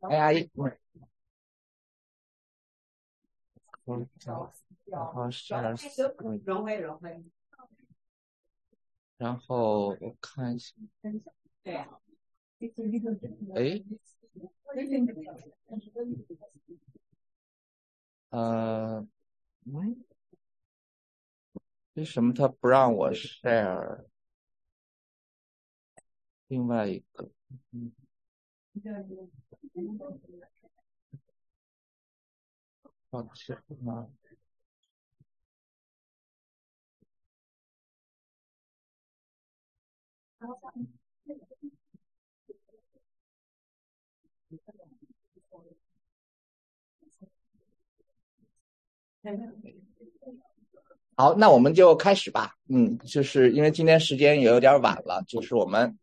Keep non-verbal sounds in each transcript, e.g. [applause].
哎，阿姨，嗯，然后是，融会融会。然后我看一下，对呀。哎，呃，嗯，为什么他不让我 share 另外一个？嗯。抱歉啊。好，那我们就开始吧。嗯，就是因为今天时间也有点晚了，就是我们，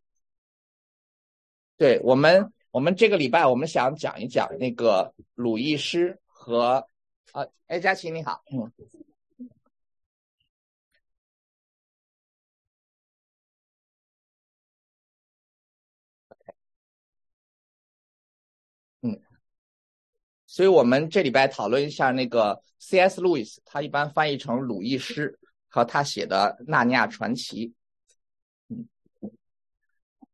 对我们。我们这个礼拜，我们想讲一讲那个鲁艺师和啊，哎，佳琪你好，嗯，嗯，所以我们这礼拜讨论一下那个 C.S. 路易斯，他一般翻译成鲁艺师和他写的《纳尼亚传奇》，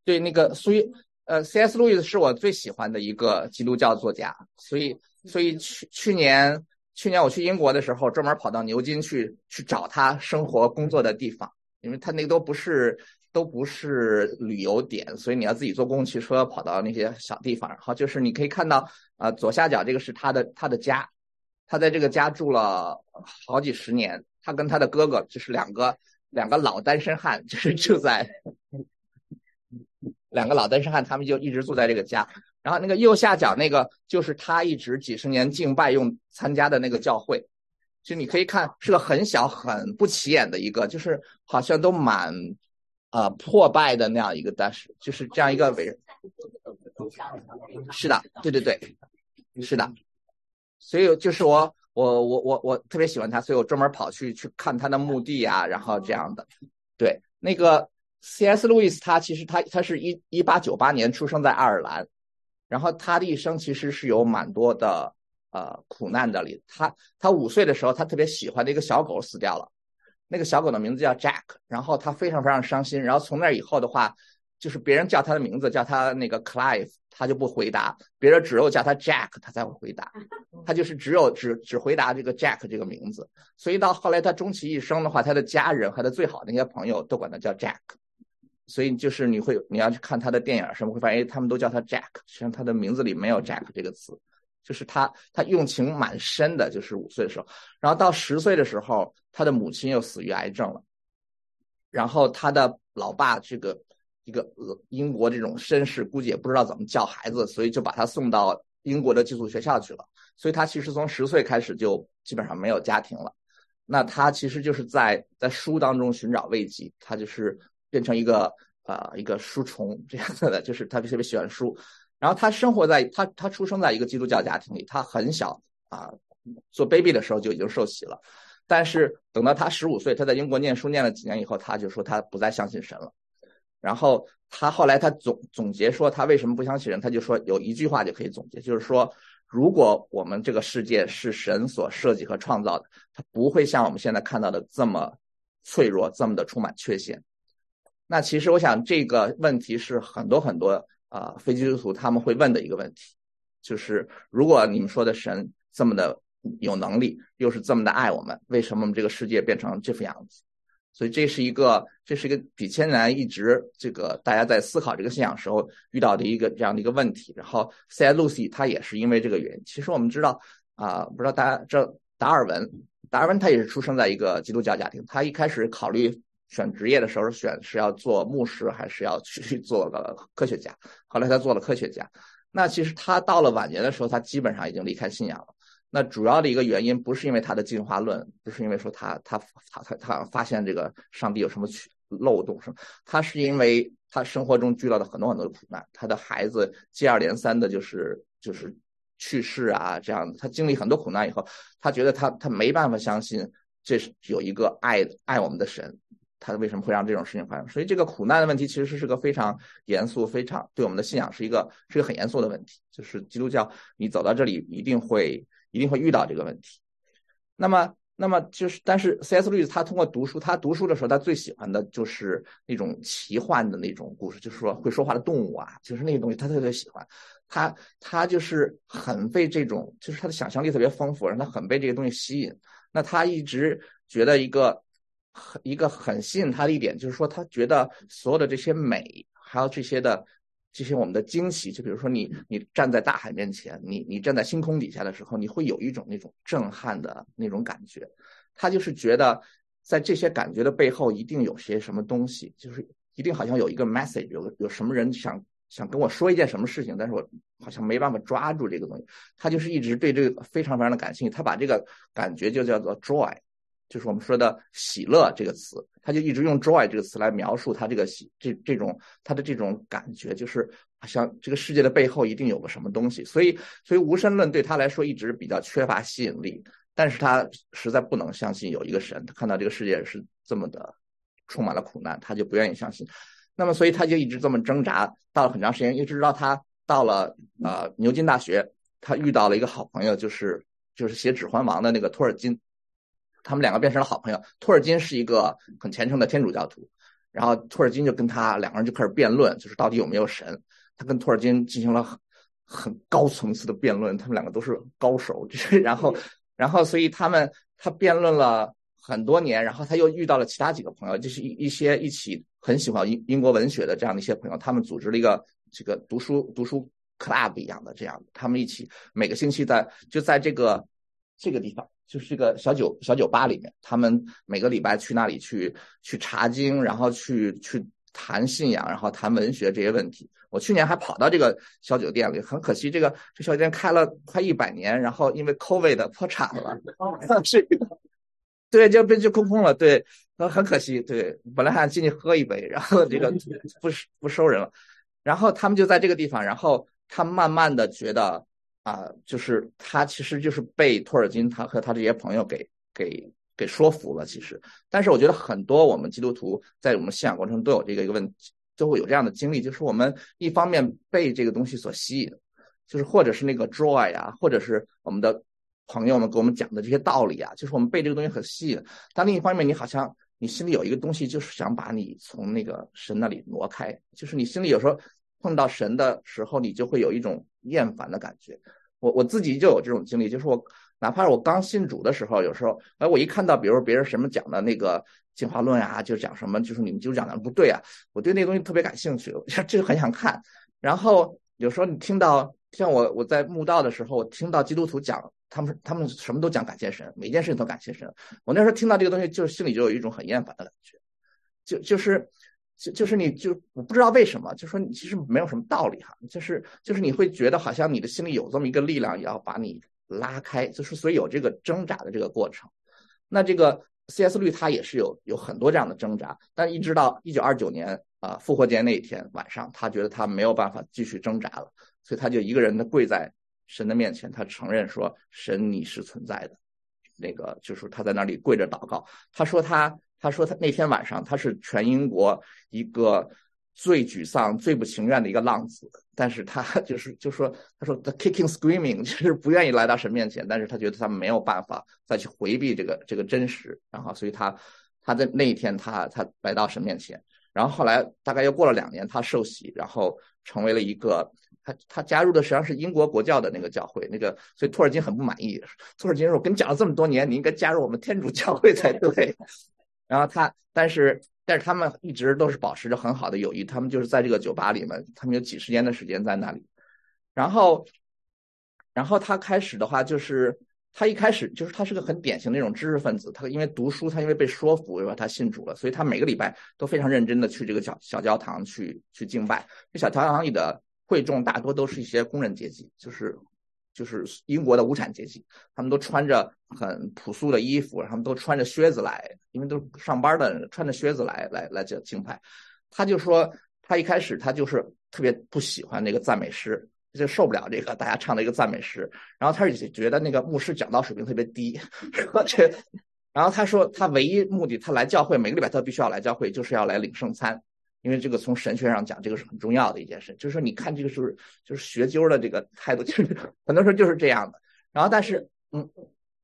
对，那个所以。呃，C.S. 路易斯是我最喜欢的一个基督教作家，所以，所以去去年去年我去英国的时候，专门跑到牛津去去找他生活工作的地方，因为他那个都不是都不是旅游点，所以你要自己坐公共汽车跑到那些小地方。然后就是你可以看到，呃，左下角这个是他的他的家，他在这个家住了好几十年，他跟他的哥哥就是两个两个老单身汉，就是住在。两个老单身汉，他们就一直住在这个家。然后那个右下角那个，就是他一直几十年敬拜用参加的那个教会。就你可以看，是个很小、很不起眼的一个，就是好像都蛮呃破败的那样一个，但是就是这样一个伟人。是的，对对对，是的。所以就是我我我我我特别喜欢他，所以我专门跑去去看他的墓地啊，然后这样的。对，那个。C.S. 路易斯他其实他他是一一八九八年出生在爱尔兰，然后他的一生其实是有蛮多的呃苦难的里。他他五岁的时候，他特别喜欢的一个小狗死掉了，那个小狗的名字叫 Jack，然后他非常非常伤心。然后从那以后的话，就是别人叫他的名字叫他那个 Clive，他就不回答；别人只有叫他 Jack，他才会回答。[laughs] 他就是只有只只回答这个 Jack 这个名字。所以到后来他终其一生的话，他的家人和他最好的那些朋友都管他叫 Jack。所以就是你会你要去看他的电影什么会发现，哎，他们都叫他 Jack，实际上他的名字里没有 Jack 这个词，就是他他用情蛮深的，就是五岁的时候，然后到十岁的时候，他的母亲又死于癌症了，然后他的老爸这个一个英国这种绅士估计也不知道怎么教孩子，所以就把他送到英国的寄宿学校去了，所以他其实从十岁开始就基本上没有家庭了，那他其实就是在在书当中寻找慰藉，他就是。变成一个呃一个书虫这样子的，就是他特别喜欢书。然后他生活在他他出生在一个基督教家庭里，他很小啊做 baby 的时候就已经受洗了。但是等到他十五岁，他在英国念书念了几年以后，他就说他不再相信神了。然后他后来他总总结说他为什么不相信人，他就说有一句话就可以总结，就是说如果我们这个世界是神所设计和创造的，它不会像我们现在看到的这么脆弱，这么的充满缺陷。那其实我想这个问题是很多很多啊非基督徒他们会问的一个问题，就是如果你们说的神这么的有能力，又是这么的爱我们，为什么我们这个世界变成这副样子？所以这是一个这是一个几千年一直这个大家在思考这个信仰时候遇到的一个这样的一个问题。然后 C. Lucy 他也是因为这个原因。其实我们知道啊，不知道大家这达尔文，达尔文他也是出生在一个基督教家庭，他一开始考虑。选职业的时候选是要做牧师还是要去 [laughs] 做个科学家？后来他做了科学家。那其实他到了晚年的时候，他基本上已经离开信仰了。那主要的一个原因不是因为他的进化论，不是因为说他他他他他发现这个上帝有什么漏洞什么，他是因为他生活中遇到的很多很多的苦难，他的孩子接二连三的就是就是去世啊这样子，他经历很多苦难以后，他觉得他他没办法相信这是有一个爱爱我们的神。他为什么会让这种事情发生？所以这个苦难的问题其实是个非常严肃、非常对我们的信仰是一个是一个很严肃的问题。就是基督教，你走到这里一定会一定会遇到这个问题。那么，那么就是，但是 C.S. 路易斯他通过读书，他读书的时候，他最喜欢的就是那种奇幻的那种故事，就是说会说话的动物啊，就是那个东西，他特别喜欢。他他就是很被这种，就是他的想象力特别丰富，让他很被这些东西吸引。那他一直觉得一个一个很吸引他的一点，就是说他觉得所有的这些美，还有这些的这些我们的惊喜，就比如说你你站在大海面前，你你站在星空底下的时候，你会有一种那种震撼的那种感觉。他就是觉得在这些感觉的背后，一定有些什么东西，就是一定好像有一个 message，有有什么人想。想跟我说一件什么事情，但是我好像没办法抓住这个东西。他就是一直对这个非常非常的感兴趣，他把这个感觉就叫做 joy，就是我们说的喜乐这个词，他就一直用 joy 这个词来描述他这个喜这这种他的这种感觉，就是好像这个世界的背后一定有个什么东西。所以，所以无神论对他来说一直比较缺乏吸引力，但是他实在不能相信有一个神，他看到这个世界是这么的充满了苦难，他就不愿意相信。那么，所以他就一直这么挣扎，到了很长时间，一直到他到了呃牛津大学，他遇到了一个好朋友，就是就是写《指环王》的那个托尔金，他们两个变成了好朋友。托尔金是一个很虔诚的天主教徒，然后托尔金就跟他两个人就开始辩论，就是到底有没有神。他跟托尔金进行了很很高层次的辩论，他们两个都是高手，[laughs] 就是然后然后所以他们他辩论了。很多年，然后他又遇到了其他几个朋友，就是一一些一起很喜欢英英国文学的这样的一些朋友，他们组织了一个这个读书读书 club 一样的这样，他们一起每个星期在就在这个这个地方，就是这个小酒小酒吧里面，他们每个礼拜去那里去去查经，然后去去谈信仰，然后谈文学这些问题。我去年还跑到这个小酒店里，很可惜，这个这小酒店开了快一百年，然后因为 COVID 破产了，[laughs] 是。对，就被就空空了。对，很很可惜。对，本来还想进去喝一杯，然后这个不不收人了。然后他们就在这个地方，然后他慢慢的觉得啊，就是他其实就是被托尔金他和他这些朋友给给给说服了。其实，但是我觉得很多我们基督徒在我们信仰过程中都有这个一个问题，都会有这样的经历，就是我们一方面被这个东西所吸引，就是或者是那个 joy 啊，或者是我们的。朋友们给我们讲的这些道理啊，就是我们被这个东西很吸引。但另一方面，你好像你心里有一个东西，就是想把你从那个神那里挪开。就是你心里有时候碰到神的时候，你就会有一种厌烦的感觉。我我自己就有这种经历，就是我哪怕是我刚信主的时候，有时候哎，我一看到比如别人什么讲的那个进化论啊，就讲什么，就是你们就讲的不对啊，我对那东西特别感兴趣，[laughs] 就很想看。然后有时候你听到像我我在墓道的时候，我听到基督徒讲。他们他们什么都讲感谢神，每件事情都感谢神。我那时候听到这个东西，就心里就有一种很厌烦的感觉，就就是就就是你就我不知道为什么，就说你其实没有什么道理哈，就是就是你会觉得好像你的心里有这么一个力量要把你拉开，就是所以有这个挣扎的这个过程。那这个 C.S. 绿他也是有有很多这样的挣扎，但一直到一九二九年啊复活节那一天晚上，他觉得他没有办法继续挣扎了，所以他就一个人的跪在。神的面前，他承认说：“神，你是存在的。”那个就是他在那里跪着祷告。他说：“他，他说他那天晚上，他是全英国一个最沮丧、最不情愿的一个浪子。但是他就是就说，他说 the kicking screaming，就是不愿意来到神面前。但是他觉得他没有办法再去回避这个这个真实。然后，所以他他在那一天，他他来到神面前。然后后来大概又过了两年，他受洗，然后成为了一个。”他他加入的实际上是英国国教的那个教会，那个所以托尔金很不满意。托尔金说：“我跟你讲了这么多年，你应该加入我们天主教会才对。”然后他，但是但是他们一直都是保持着很好的友谊。他们就是在这个酒吧里面，他们有几十年的时间在那里。然后，然后他开始的话，就是他一开始就是他是个很典型的那种知识分子。他因为读书，他因为被说服，是吧？他信主了，所以他每个礼拜都非常认真的去这个小小教堂去去敬拜。这小教堂里的。会众大多都是一些工人阶级，就是就是英国的无产阶级，他们都穿着很朴素的衣服，他们都穿着靴子来，因为都上班的穿着靴子来来来这敬拜。他就说，他一开始他就是特别不喜欢那个赞美诗，就受不了这个大家唱的一个赞美诗，然后他是觉得那个牧师讲道水平特别低，说这。然后他说他唯一目的，他来教会每个礼拜他必须要来教会，就是要来领圣餐，因为这个从神学上讲，这个是很重要的一件事。就是说，你看这个是不是就是学究的这个态度，就是很多时候就是这样的。然后但是嗯，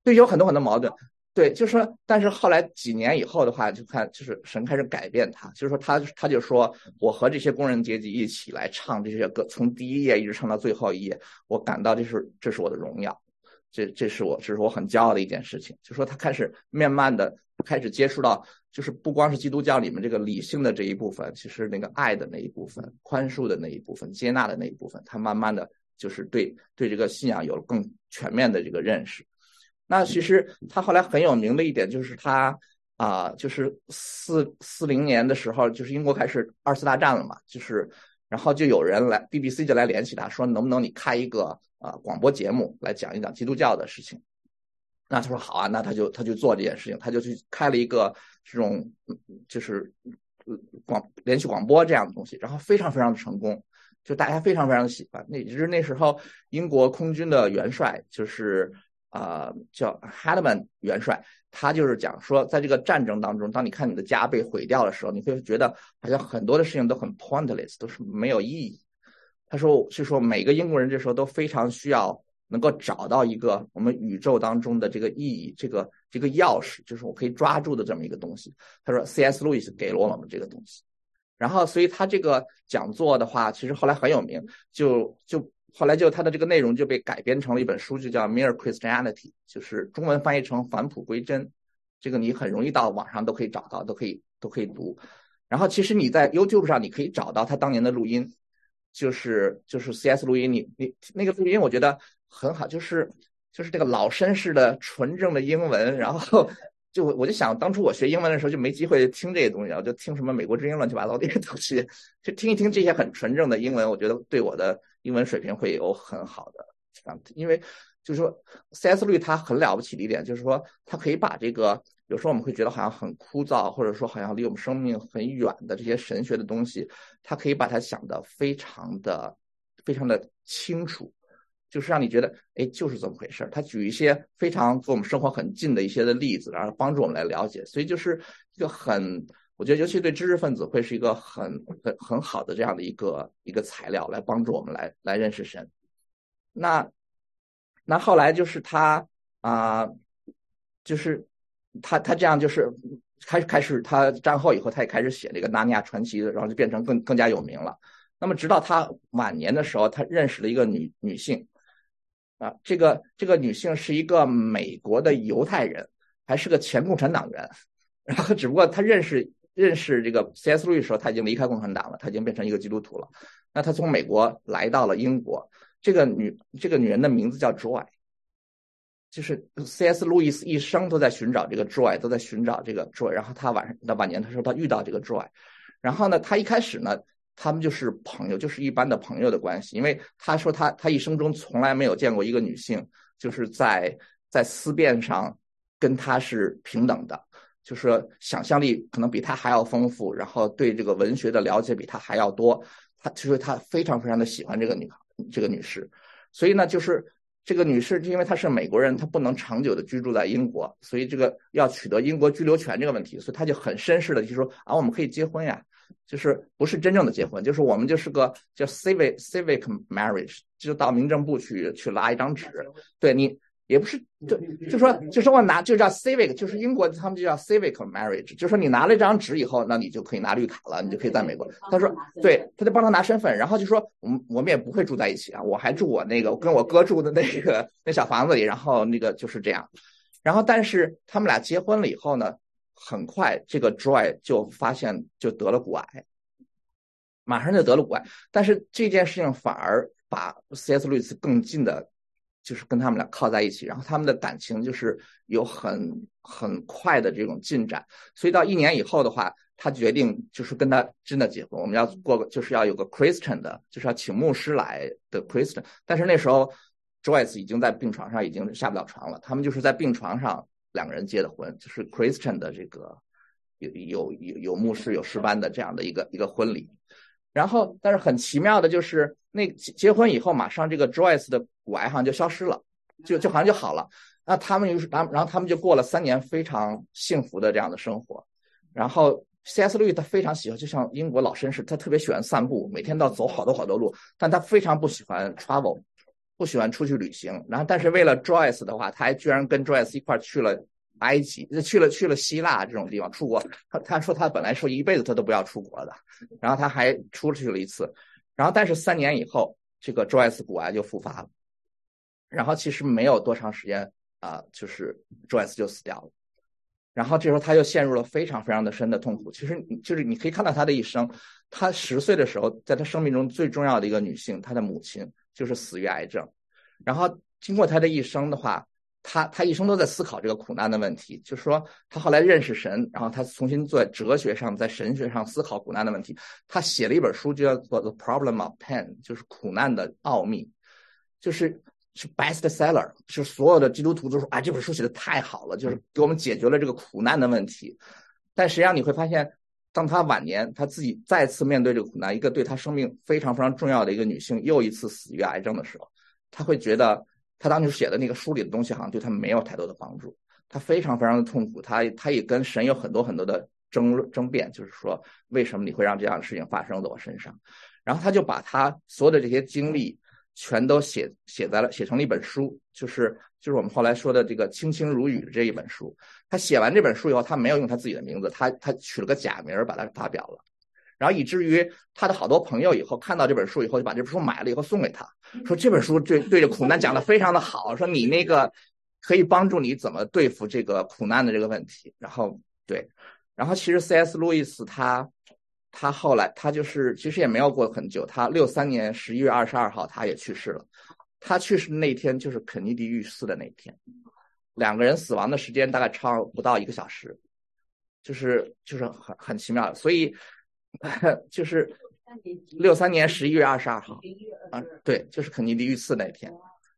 对，有很多很多矛盾。对，就是说，但是后来几年以后的话，就看就是神开始改变他，就是说他他就说，我和这些工人阶级一起来唱这些歌，从第一页一直唱到最后一页，我感到这是这是我的荣耀，这这是我这是我很骄傲的一件事情。就说他开始慢慢的开始接触到，就是不光是基督教里面这个理性的这一部分，其实那个爱的那一部分、宽恕的那一部分、接纳的那一部分，他慢慢的就是对对这个信仰有了更全面的这个认识。那其实他后来很有名的一点就是他啊，就是四四零年的时候，就是英国开始二次大战了嘛，就是然后就有人来 BBC 就来联系他说，能不能你开一个啊广播节目来讲一讲基督教的事情？那他说好啊，那他就他就做这件事情，他就去开了一个这种就是广连续广播这样的东西，然后非常非常的成功，就大家非常非常的喜欢。那也就是那时候英国空军的元帅就是。啊，叫 Hadman 元帅，他就是讲说，在这个战争当中，当你看你的家被毁掉的时候，你会觉得好像很多的事情都很 pointless，都是没有意义。他说，是说每个英国人这时候都非常需要能够找到一个我们宇宙当中的这个意义，这个这个钥匙，就是我可以抓住的这么一个东西。他说，C.S. 路易斯给了我们这个东西。然后，所以他这个讲座的话，其实后来很有名，就就。后来就他的这个内容就被改编成了一本书，就叫《Mere Christianity》，就是中文翻译成“返璞归真”。这个你很容易到网上都可以找到，都可以都可以读。然后其实你在 YouTube 上你可以找到他当年的录音，就是就是 CS 录音。你你那个录音我觉得很好，就是就是这个老绅士的纯正的英文。然后就我就想，当初我学英文的时候就没机会听这些东西，我就听什么美国之音乱七八糟这些东西，就听一听这些很纯正的英文，我觉得对我的。英文水平会有很好的啊，因为就是说，C.S. 率它很了不起的一点，就是说，它可以把这个有时候我们会觉得好像很枯燥，或者说好像离我们生命很远的这些神学的东西，它可以把它想的非常的、非常的清楚，就是让你觉得，哎，就是这么回事儿。他举一些非常跟我们生活很近的一些的例子，然后帮助我们来了解，所以就是一个很。我觉得，尤其对知识分子，会是一个很很很好的这样的一个一个材料，来帮助我们来来认识神。那那后来就是他啊，就是他他这样就是开始开始他战后以后，他也开始写这个《纳尼亚传奇》，然后就变成更更加有名了。那么直到他晚年的时候，他认识了一个女女性啊，这个这个女性是一个美国的犹太人，还是个前共产党员，[laughs] 然后只不过他认识。认识这个 C.S. 路易的时候，他已经离开共产党了，他已经变成一个基督徒了。那他从美国来到了英国，这个女这个女人的名字叫 Joy，就是 C.S. 路易斯一生都在寻找这个 Joy，都在寻找这个 Joy。然后他晚上到晚年，他说他遇到这个 Joy，然后呢，他一开始呢，他们就是朋友，就是一般的朋友的关系，因为他说他他一生中从来没有见过一个女性，就是在在思辨上跟他是平等的。就是说，想象力可能比他还要丰富，然后对这个文学的了解比他还要多。他其实他非常非常的喜欢这个女孩这个女士，所以呢，就是这个女士，因为她是美国人，她不能长久的居住在英国，所以这个要取得英国居留权这个问题，所以她就很绅士的就说啊，我们可以结婚呀，就是不是真正的结婚，就是我们就是个叫 civic civic marriage，就到民政部去去拉一张纸，对你。也不是，就就说就说我拿就叫 civic，就是英国他们就叫 civic marriage，就说你拿了一张纸以后，那你就可以拿绿卡了，你就可以在美国。他说，对，他就帮他拿身份，然后就说我们我们也不会住在一起啊，我还住我那个跟我哥住的那个那小房子里，然后那个就是这样。然后但是他们俩结婚了以后呢，很快这个 Joy 就发现就得了骨癌，马上就得了骨癌。但是这件事情反而把 C.S. 路易斯更近的。就是跟他们俩靠在一起，然后他们的感情就是有很很快的这种进展，所以到一年以后的话，他决定就是跟他真的结婚。我们要过个就是要有个 Christian 的，就是要请牧师来的 Christian。但是那时候 Joyce 已经在病床上，已经下不了床了。他们就是在病床上两个人结的婚，就是 Christian 的这个有有有有牧师有诗班的这样的一个一个婚礼。然后，但是很奇妙的就是，那结婚以后，马上这个 Joyce 的骨癌好像就消失了，就就好像就好了。那他们于是，然然后他们就过了三年非常幸福的这样的生活。然后 C.S. 路易他非常喜欢，就像英国老绅士，他特别喜欢散步，每天都要走好多好多路，但他非常不喜欢 travel，不喜欢出去旅行。然后但是为了 Joyce 的话，他还居然跟 Joyce 一块去了埃及，去了去了希腊这种地方出国。他他说他本来说一辈子他都不要出国的，然后他还出去了一次。然后但是三年以后，这个 Joyce 骨癌就复发了。然后其实没有多长时间。啊，就是 Joyce 就死掉了，然后这时候他又陷入了非常非常的深的痛苦。其实，就是你可以看到他的一生，他十岁的时候，在他生命中最重要的一个女性，他的母亲就是死于癌症。然后经过他的一生的话，他他一生都在思考这个苦难的问题。就是说，他后来认识神，然后他重新在哲学上、在神学上思考苦难的问题。他写了一本书，就叫做《The Problem of Pain》，就是苦难的奥秘，就是。是 best seller，是所有的基督徒都说啊，这本书写的太好了，就是给我们解决了这个苦难的问题。但实际上你会发现，当他晚年他自己再次面对这个苦难，一个对他生命非常非常重要的一个女性又一次死于癌症的时候，他会觉得他当时写的那个书里的东西好像对他没有太多的帮助，他非常非常的痛苦，他他也跟神有很多很多的争争辩，就是说为什么你会让这样的事情发生在我身上？然后他就把他所有的这些经历。全都写写在了，写成了一本书，就是就是我们后来说的这个《清清如雨》这一本书。他写完这本书以后，他没有用他自己的名字，他他取了个假名把它发表了，然后以至于他的好多朋友以后看到这本书以后，就把这本书买了以后送给他，说这本书对对着苦难讲的非常的好，说你那个可以帮助你怎么对付这个苦难的这个问题。然后对，然后其实 C.S. 路易斯他。他后来，他就是其实也没有过很久，他六三年十一月二十二号，他也去世了。他去世那天就是肯尼迪遇刺的那天，两个人死亡的时间大概超不到一个小时，就是就是很很奇妙。所以 [laughs] 就是六三年十一月二十二号，啊，对，就是肯尼迪遇刺那天。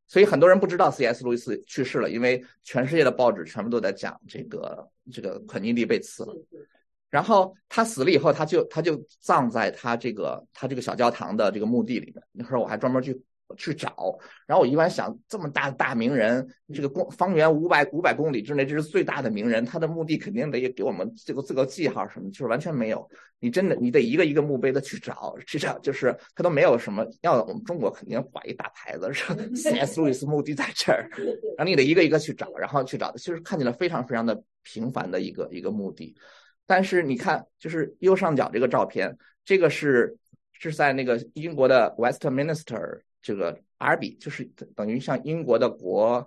所以很多人不知道 C.S. 路易斯去世了，因为全世界的报纸全部都在讲这个这个肯尼迪被刺了。然后他死了以后，他就他就葬在他这个他这个小教堂的这个墓地里面。那会儿我还专门去去找，然后我一般想，这么大的大名人，这个公方圆五百五百公里之内，这是最大的名人，他的墓地肯定得给我们这个这个记号什么，就是完全没有。你真的你得一个一个墓碑的去找，去找就是他都没有什么。要我们中国肯定挂一大牌子，说 C.S. 路易斯墓地在这儿，[laughs] 然后你得一个一个去找，然后去找，其实看起来非常非常的平凡的一个一个墓地。但是你看，就是右上角这个照片，这个是是在那个英国的 Westminster 这个阿尔比就是等于像英国的国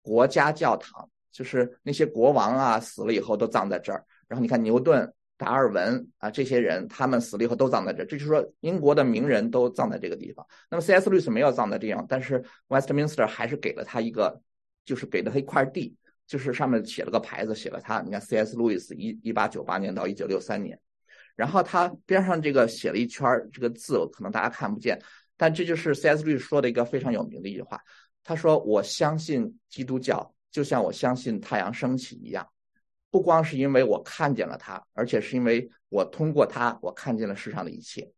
国家教堂，就是那些国王啊死了以后都葬在这儿。然后你看牛顿、达尔文啊这些人，他们死了以后都葬在这儿，这就是说英国的名人都葬在这个地方。那么 C.S. 路易斯没有葬在这样，但是 Westminster 还是给了他一个，就是给了他一块地。就是上面写了个牌子，写了他，你看 C.S. 路易斯一一八九八年到一九六三年，然后他边上这个写了一圈这个字，可能大家看不见，但这就是 C.S. 路说的一个非常有名的一句话。他说：“我相信基督教，就像我相信太阳升起一样，不光是因为我看见了它，而且是因为我通过它，我看见了世上的一切。”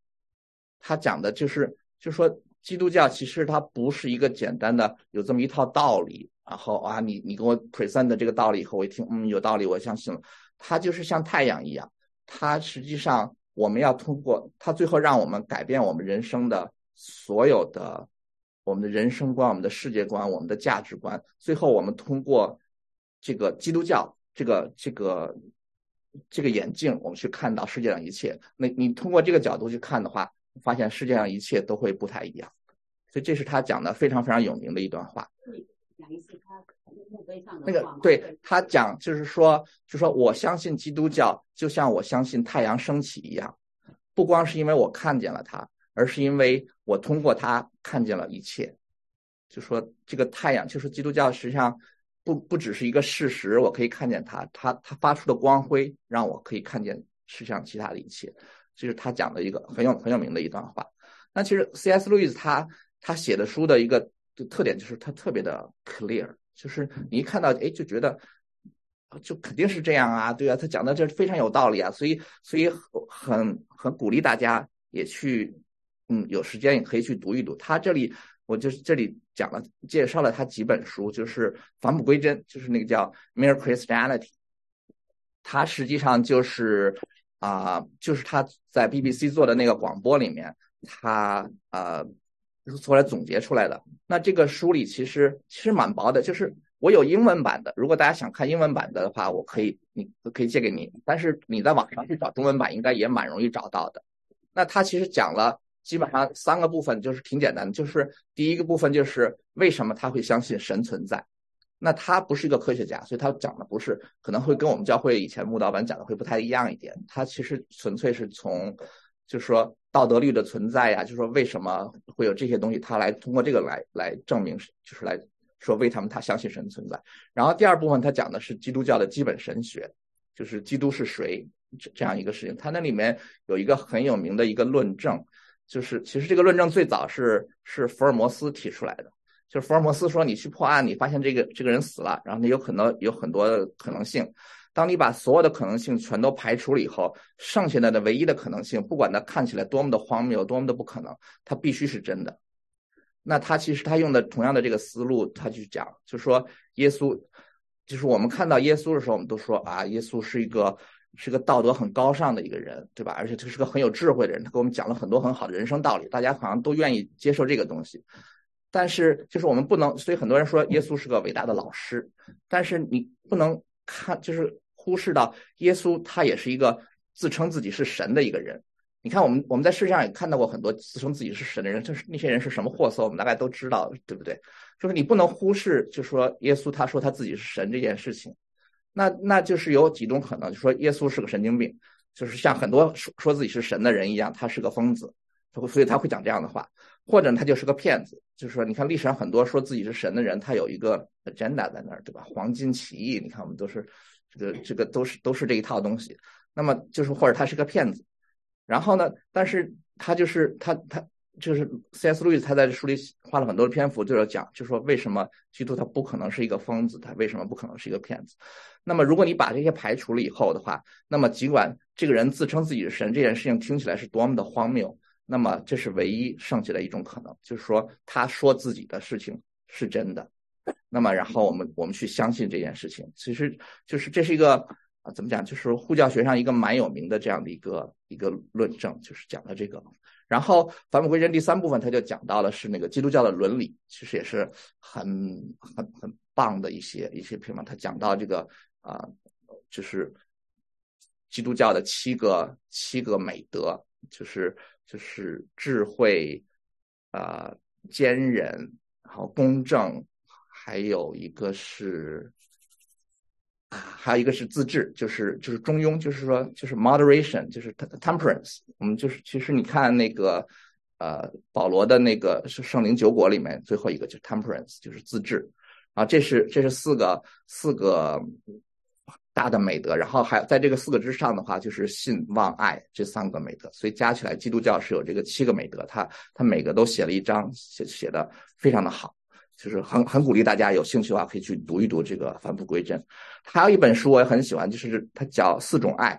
他讲的就是，就说基督教其实它不是一个简单的有这么一套道理。然后啊，你你给我 present 的这个道理以后，我一听，嗯，有道理，我相信了。它就是像太阳一样，它实际上我们要通过它，最后让我们改变我们人生的所有的我们的人生观、我们的世界观、我们的价值观。最后我们通过这个基督教这个这个这个眼镜，我们去看到世界上一切。那你通过这个角度去看的话，发现世界上一切都会不太一样。所以这是他讲的非常非常有名的一段话。讲一次他墓碑上的那个，对他讲就是说，就说我相信基督教，就像我相信太阳升起一样，不光是因为我看见了它，而是因为我通过它看见了一切。就说这个太阳，就是基督教，实际上不不只是一个事实，我可以看见它，它它发出的光辉让我可以看见世上其他的一切。这是他讲的一个很有很有名的一段话。那其实 C.S. 路易斯他他写的书的一个。特点就是他特别的 clear，就是你一看到哎就觉得，就肯定是这样啊，对啊，他讲的这非常有道理啊，所以所以很很鼓励大家也去，嗯，有时间也可以去读一读。他这里我就是这里讲了介绍了他几本书，就是返璞归真，就是那个叫《Mere Christianity》，他实际上就是啊、就是他在 BBC 做的那个广播里面，他呃后来总结出来的。那这个书里其实其实蛮薄的，就是我有英文版的，如果大家想看英文版的话，我可以你可以借给你，但是你在网上去找中文版，应该也蛮容易找到的。那他其实讲了基本上三个部分，就是挺简单的，就是第一个部分就是为什么他会相信神存在。那他不是一个科学家，所以他讲的不是可能会跟我们教会以前穆道班讲的会不太一样一点。他其实纯粹是从就是说道德律的存在呀，就是说为什么会有这些东西，他来通过这个来来证明，就是来说为什么他相信神存在。然后第二部分他讲的是基督教的基本神学，就是基督是谁这这样一个事情。他那里面有一个很有名的一个论证，就是其实这个论证最早是是福尔摩斯提出来的。就是福尔摩斯说，你去破案，你发现这个这个人死了，然后你有可能有很多可能性。当你把所有的可能性全都排除了以后，剩下来的唯一的可能性，不管它看起来多么的荒谬，多么的不可能，它必须是真的。那他其实他用的同样的这个思路，他去讲，就说耶稣，就是我们看到耶稣的时候，我们都说啊，耶稣是一个是个道德很高尚的一个人，对吧？而且他是个很有智慧的人，他给我们讲了很多很好的人生道理，大家好像都愿意接受这个东西。但是就是我们不能，所以很多人说耶稣是个伟大的老师，但是你不能看，就是忽视到耶稣他也是一个自称自己是神的一个人。你看，我们我们在世界上也看到过很多自称自己是神的人，就是那些人是什么货色，我们大概都知道，对不对？就是你不能忽视，就说耶稣他说他自己是神这件事情，那那就是有几种可能，就说耶稣是个神经病，就是像很多说说自己是神的人一样，他是个疯子，他会所以他会讲这样的话，或者他就是个骗子，就是说，你看历史上很多说自己是神的人，他有一个 agenda 在那儿，对吧？黄金起义，你看我们都是这个这个都是都是这一套东西，那么就是或者他是个骗子。然后呢？但是他就是他他就是 C.S. 路易斯，他在书里花了很多的篇幅，就是讲，就是说为什么基督他不可能是一个疯子，他为什么不可能是一个骗子？那么如果你把这些排除了以后的话，那么尽管这个人自称自己是神，这件事情听起来是多么的荒谬，那么这是唯一剩下的一种可能，就是说他说自己的事情是真的。那么然后我们我们去相信这件事情，其实就是这是一个。啊，怎么讲？就是护教学上一个蛮有名的这样的一个一个论证，就是讲的这个。然后返璞归真第三部分，他就讲到了是那个基督教的伦理，其实也是很很很棒的一些一些地方。他讲到这个啊，就是基督教的七个七个美德，就是就是智慧啊、坚忍，然后公正，还有一个是。啊，还有一个是自制，就是就是中庸，就是说就是 moderation，就是 temperance。我们就是其实你看那个呃保罗的那个圣灵九果里面最后一个就是 temperance，就是自制。啊，这是这是四个四个大的美德，然后还在这个四个之上的话，就是信望爱这三个美德。所以加起来，基督教是有这个七个美德，他他每个都写了一章，写写的非常的好。就是很很鼓励大家有兴趣的话可以去读一读这个返璞归真。还有一本书我也很喜欢，就是它叫《四种爱》，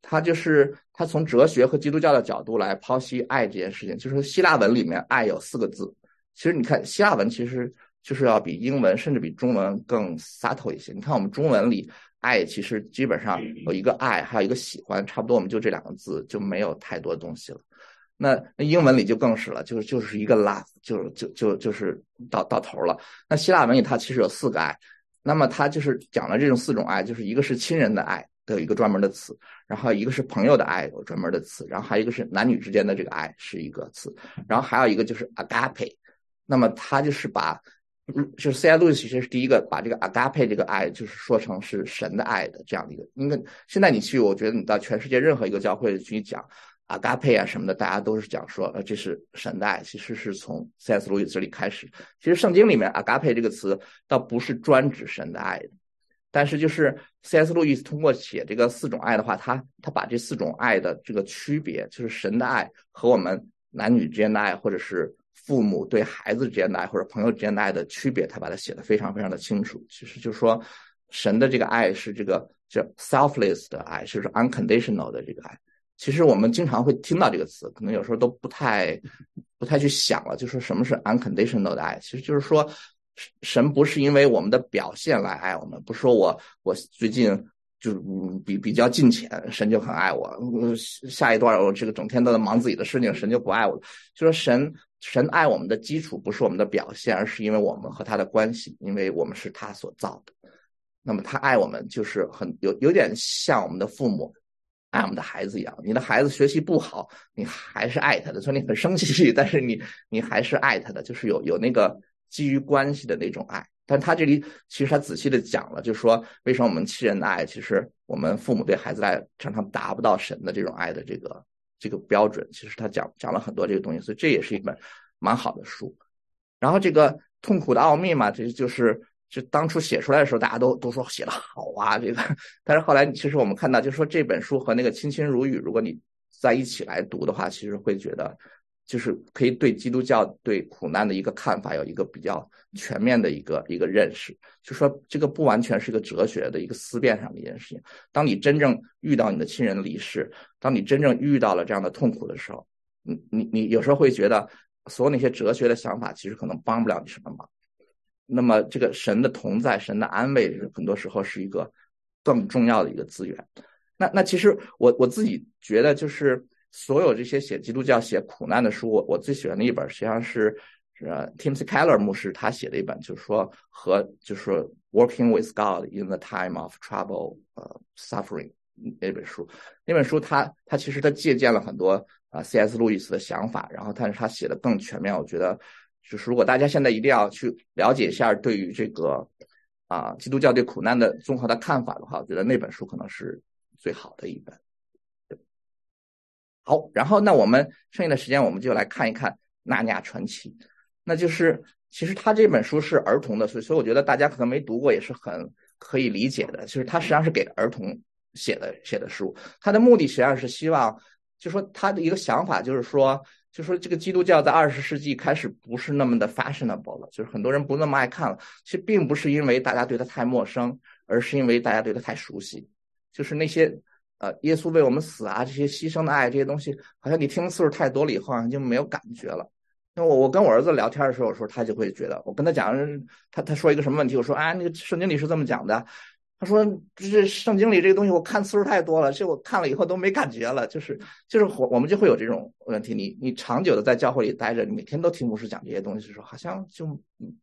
它就是它从哲学和基督教的角度来剖析爱这件事情。就是希腊文里面爱有四个字，其实你看希腊文其实就是要比英文甚至比中文更 subtle 一些。你看我们中文里爱其实基本上有一个爱，还有一个喜欢，差不多我们就这两个字就没有太多东西了。那英文里就更是了，就是就是一个 love，就就就就是到到头了。那希腊文里它其实有四个爱，那么它就是讲了这种四种爱，就是一个是亲人的爱的有一个专门的词，然后一个是朋友的爱有专门的词，然后还有一个是男女之间的这个爱是一个词，然后还有一个就是 agape，那么它就是把，就是 C.I. 路易斯其实是第一个把这个 agape 这个爱就是说成是神的爱的这样的一个，因为现在你去，我觉得你到全世界任何一个教会去讲。阿嘎佩啊什么的，大家都是讲说，呃，这是神的爱，其实是从 C.S. 路易斯这里开始。其实圣经里面阿嘎佩这个词倒不是专指神的爱的，但是就是 C.S. 路易斯通过写这个四种爱的话，他他把这四种爱的这个区别，就是神的爱和我们男女之间的爱，或者是父母对孩子之间的爱，或者朋友之间的爱的区别，他把它写的非常非常的清楚。其实就是说，神的这个爱是这个叫 selfless 的爱，就是 unconditional 的这个爱。其实我们经常会听到这个词，可能有时候都不太不太去想了，就说什么是 unconditional 的爱，其实就是说神不是因为我们的表现来爱我们，不是说我我最近就是比比较近前，神就很爱我，下一段我这个整天都在忙自己的事情，神就不爱我了，就说神神爱我们的基础不是我们的表现，而是因为我们和他的关系，因为我们是他所造的。那么他爱我们，就是很有有点像我们的父母爱我们的孩子一样。你的孩子学习不好，你还是爱他的，所以你很生气，[laughs] 但是你你还是爱他的，就是有有那个基于关系的那种爱。但他这里其实他仔细的讲了，就是说为什么我们亲人的爱，其实我们父母对孩子的爱常常达不到神的这种爱的这个这个标准。其实他讲讲了很多这个东西，所以这也是一本蛮好的书。然后这个痛苦的奥秘嘛，这就是。就当初写出来的时候，大家都都说写的好啊，这个。[laughs] 但是后来，其实我们看到，就说这本书和那个《亲亲如雨》，如果你在一起来读的话，其实会觉得，就是可以对基督教对苦难的一个看法有一个比较全面的一个一个认识。就说这个不完全是个哲学的一个思辨上的一件事情。当你真正遇到你的亲人离世，当你真正遇到了这样的痛苦的时候，你你你有时候会觉得，所有那些哲学的想法其实可能帮不了你什么忙。那么，这个神的同在、神的安慰，很多时候是一个更重要的一个资源。那那其实我我自己觉得，就是所有这些写基督教、写苦难的书，我我最喜欢的一本，实际上是呃 Timothy Keller 牧师他写的一本，就是说和就是 Working with God in the Time of Trouble 呃 Suffering 那本书。那本书他他其实他借鉴了很多啊 C.S. 路易斯的想法，然后但是他写的更全面，我觉得。就是如果大家现在一定要去了解一下对于这个啊基督教对苦难的综合的看法的话，我觉得那本书可能是最好的一本。好，然后那我们剩下的时间我们就来看一看《纳尼亚传奇》。那就是其实他这本书是儿童的，所以所以我觉得大家可能没读过也是很可以理解的。就是他实际上是给儿童写的写的书，他的目的实际上是希望，就说他的一个想法就是说。就说这个基督教在二十世纪开始不是那么的 fashionable 了，就是很多人不那么爱看了。其实并不是因为大家对他太陌生，而是因为大家对他太熟悉。就是那些呃，耶稣为我们死啊，这些牺牲的爱，这些东西，好像你听的次数太多了以后，好像就没有感觉了。那我我跟我儿子聊天的时候，有时候他就会觉得，我跟他讲，他他说一个什么问题，我说啊，那个圣经里是这么讲的。他说：“这圣经里这个东西，我看次数太多了，这我看了以后都没感觉了。就是就是我我们就会有这种问题。你你长久的在教会里待着，你每天都听牧师讲这些东西的时候，好像就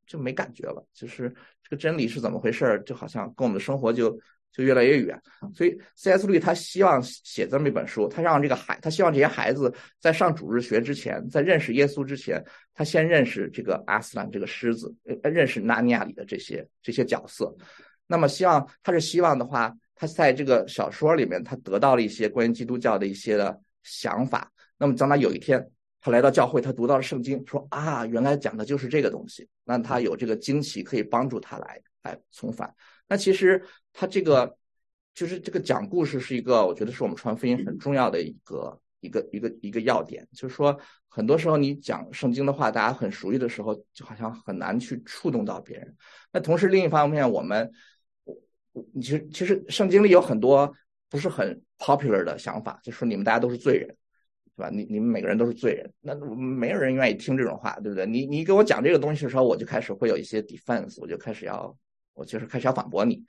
就没感觉了。就是这个真理是怎么回事就好像跟我们的生活就就越来越远。所以 C.S. 路他希望写这么一本书，他让这个孩，他希望这些孩子在上主日学之前，在认识耶稣之前，他先认识这个阿斯兰这个狮子，认识纳尼亚里的这些这些角色。”那么，希望他是希望的话，他在这个小说里面，他得到了一些关于基督教的一些的想法。那么，将来有一天，他来到教会，他读到了圣经，说啊，原来讲的就是这个东西。那他有这个惊奇，可以帮助他来来重返。那其实他这个就是这个讲故事是一个，我觉得是我们传福音很重要的一个一个一个一个要点。就是说，很多时候你讲圣经的话，大家很熟悉的时候，就好像很难去触动到别人。那同时，另一方面，我们你其实，其实圣经里有很多不是很 popular 的想法，就说你们大家都是罪人，是吧？你你们每个人都是罪人，那没有人愿意听这种话，对不对？你你给我讲这个东西的时候，我就开始会有一些 defense，我就开始要，我就是开始要反驳你。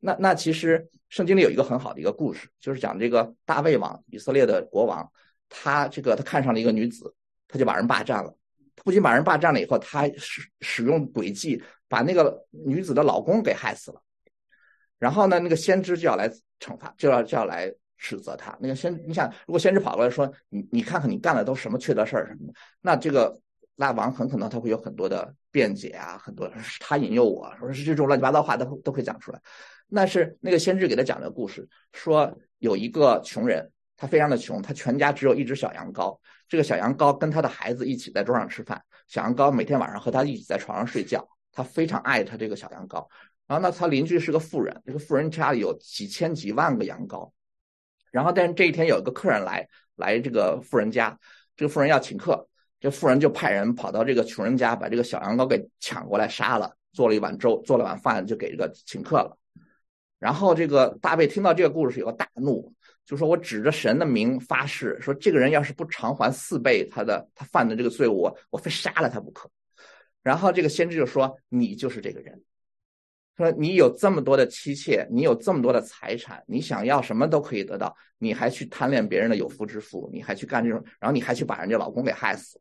那那其实圣经里有一个很好的一个故事，就是讲这个大卫王，以色列的国王，他这个他看上了一个女子，他就把人霸占了。不仅把人霸占了以后，他使使用诡计，把那个女子的老公给害死了。然后呢，那个先知就要来惩罚，就要就要来指责他。那个先，你想，如果先知跑过来说，你你看看你干的都什么缺德事儿什么的，那这个那王很可能他会有很多的辩解啊，很多是他引诱我，说是这种乱七八糟话都都会讲出来。那是那个先知给他讲的故事，说有一个穷人，他非常的穷，他全家只有一只小羊羔，这个小羊羔跟他的孩子一起在桌上吃饭，小羊羔每天晚上和他一起在床上睡觉，他非常爱他这个小羊羔。然后呢，他邻居是个富人，这个富人家里有几千几万个羊羔。然后，但是这一天有一个客人来来这个富人家，这个富人要请客，这富人就派人跑到这个穷人家，把这个小羊羔给抢过来杀了，做了一碗粥，做了碗饭，就给这个请客了。然后这个大卫听到这个故事以后大怒，就说我指着神的名发誓，说这个人要是不偿还四倍他的他犯的这个罪，我我非杀了他不可。然后这个先知就说：“你就是这个人，说你有这么多的妻妾，你有这么多的财产，你想要什么都可以得到，你还去贪恋别人的有夫之妇，你还去干这种，然后你还去把人家老公给害死，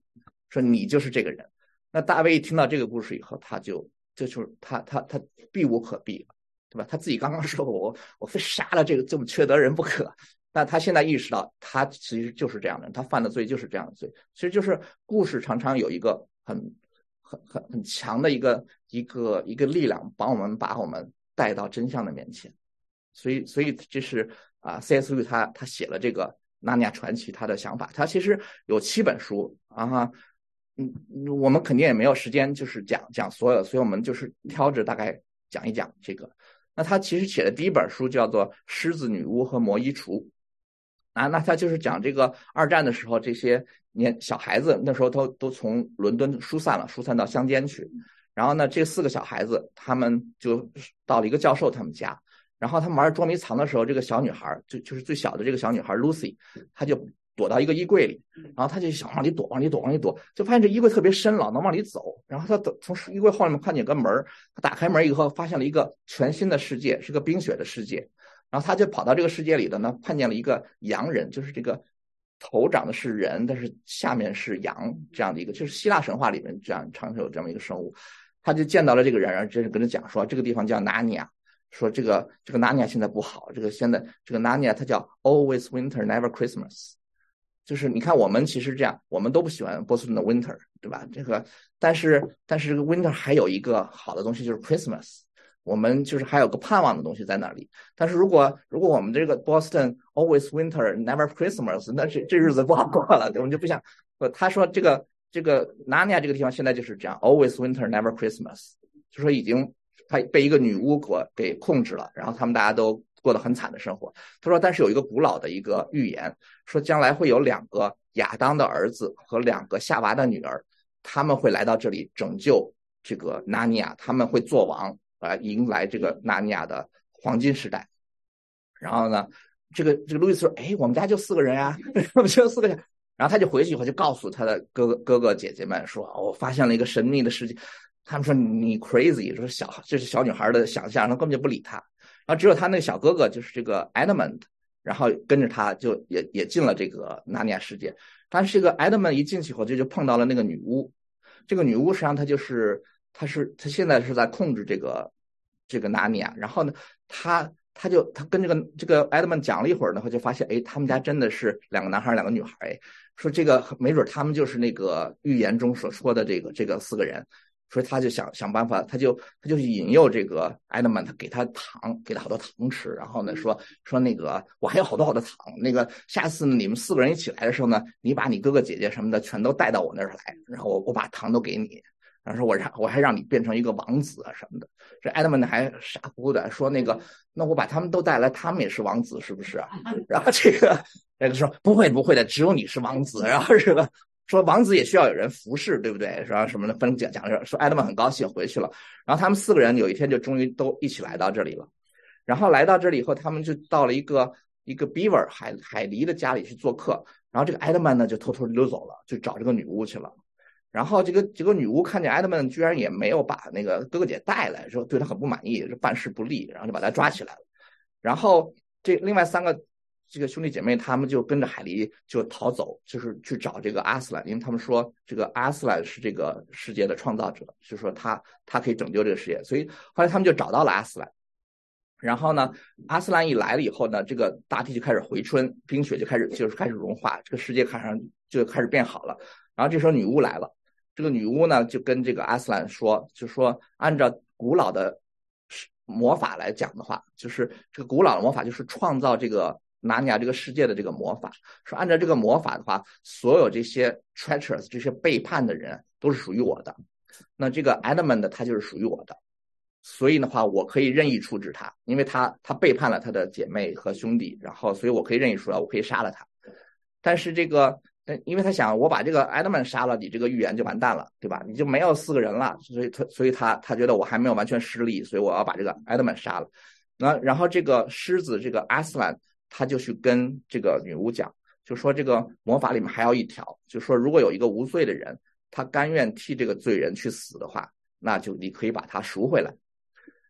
说你就是这个人。”那大卫一听到这个故事以后，他就这就是他他他避无可避了，对吧？他自己刚刚 [laughs] 说我我非杀了这个这么缺德人不可，但他现在意识到他其实就是这样的人，他犯的罪就是这样的罪，其实就是故事常常有一个很。很很很强的一个一个一个力量，帮我们把我们带到真相的面前。所以，所以这是啊，C.S. 路他他写了这个《纳尼亚传奇》，他的想法。他其实有七本书啊，嗯，我们肯定也没有时间，就是讲讲所有，所以我们就是挑着大概讲一讲这个。那他其实写的第一本书叫做《狮子女巫和魔衣橱》。啊，那他就是讲这个二战的时候，这些年小孩子那时候都都从伦敦疏散了，疏散到乡间去。然后呢，这四个小孩子他们就到了一个教授他们家，然后他们玩捉迷藏的时候，这个小女孩就就是最小的这个小女孩 Lucy，她就躲到一个衣柜里，然后她就想往里躲，往里躲，往里躲，就发现这衣柜特别深，老能往里走。然后她走从衣柜后面看见个门她打开门以后，发现了一个全新的世界，是个冰雪的世界。然后他就跑到这个世界里的呢，看见了一个羊人，就是这个头长的是人，但是下面是羊这样的一个，就是希腊神话里面这样常常有这么一个生物。他就见到了这个人，然后就是跟他讲说，这个地方叫纳尼亚，说这个这个纳尼亚现在不好，这个现在这个纳尼亚它叫 Always Winter Never Christmas，就是你看我们其实这样，我们都不喜欢波士顿的 Winter，对吧？这个但是但是这个 Winter 还有一个好的东西就是 Christmas。我们就是还有个盼望的东西在那里，但是如果如果我们这个 Boston always winter never Christmas，那这这日子不好过了，我们就不想。不他说这个这个 Narnia 这个地方现在就是这样，always winter never Christmas，就说已经他被一个女巫给给控制了，然后他们大家都过得很惨的生活。他说，但是有一个古老的一个预言，说将来会有两个亚当的儿子和两个夏娃的女儿，他们会来到这里拯救这个 Narnia，他们会做王。啊，迎来这个纳尼亚的黄金时代。然后呢，这个这个路易斯说：“哎，我们家就四个人啊，[laughs] 我们就四个人。”然后他就回去以后就告诉他的哥哥哥哥姐姐们说：“我发现了一个神秘的世界。”他们说：“你 crazy，说小这是小女孩的想象。”然后根本就不理他。然后只有他那个小哥哥，就是这个 Edmund，然后跟着他就也也进了这个纳尼亚世界。但是这个 Edmund 一进去以后，就就碰到了那个女巫。这个女巫实际上她就是。他是他现在是在控制这个这个纳尼亚，然后呢，他他就他跟这个这个艾德曼讲了一会儿呢，他就发现，哎，他们家真的是两个男孩两个女孩，哎，说这个没准他们就是那个预言中所说的这个这个四个人，所以他就想想办法，他就他就引诱这个艾德曼，他给他糖，给他好多糖吃，然后呢说说那个我还有好多好多糖，那个下次你们四个人一起来的时候呢，你把你哥哥姐姐什么的全都带到我那儿来，然后我我把糖都给你。然后说，我让我还让你变成一个王子啊什么的。这艾德曼还傻乎乎的说：“那个，那我把他们都带来，他们也是王子，是不是？[laughs] ”然后这个那个说：“不会不会的，只有你是王子。”然后这个说：“王子也需要有人服侍，对不对？”然后什么的，分讲讲着说，艾德曼很高兴回去了。然后他们四个人有一天就终于都一起来到这里了。然后来到这里以后，他们就到了一个一个 Beaver 海海狸的家里去做客。然后这个艾德曼呢就偷偷溜走了，就找这个女巫去了。然后这个这个女巫看见艾德曼居然也没有把那个哥哥姐带来，说对他很不满意，办事不力，然后就把他抓起来了。然后这另外三个这个兄弟姐妹他们就跟着海狸就逃走，就是去找这个阿斯兰，因为他们说这个阿斯兰是这个世界的创造者，就说他他可以拯救这个世界，所以后来他们就找到了阿斯兰。然后呢，阿斯兰一来了以后呢，这个大地就开始回春，冰雪就开始就是开始融化，这个世界看上就开始变好了。然后这时候女巫来了。这个女巫呢，就跟这个阿斯兰说，就说按照古老的魔法来讲的话，就是这个古老的魔法就是创造这个纳尼亚这个世界的这个魔法。说按照这个魔法的话，所有这些 treacherous 这些背叛的人都是属于我的。那这个 Edmund 他就是属于我的，所以的话，我可以任意处置他，因为他他背叛了他的姐妹和兄弟，然后所以我可以任意处置，我可以杀了他。但是这个。因为他想，我把这个艾德曼杀了，你这个预言就完蛋了，对吧？你就没有四个人了，所以他，所以他，他觉得我还没有完全失利，所以我要把这个艾德曼杀了。那然后这个狮子，这个阿斯兰，他就去跟这个女巫讲，就说这个魔法里面还有一条，就说如果有一个无罪的人，他甘愿替这个罪人去死的话，那就你可以把他赎回来。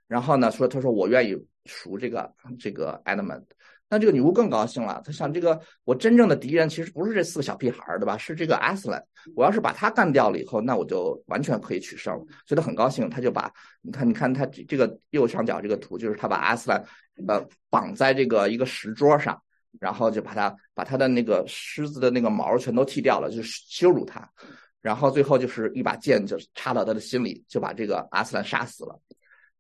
然后呢，说他说我愿意赎这个这个埃德曼。那这个女巫更高兴了，她想这个我真正的敌人其实不是这四个小屁孩儿，对吧？是这个阿斯兰。我要是把他干掉了以后，那我就完全可以取胜。所以她很高兴，她就把你看，你看她这个右上角这个图，就是她把阿斯兰呃绑在这个一个石桌上，然后就把他把他的那个狮子的那个毛全都剃掉了，就羞辱他。然后最后就是一把剑就插到他的心里，就把这个阿斯兰杀死了。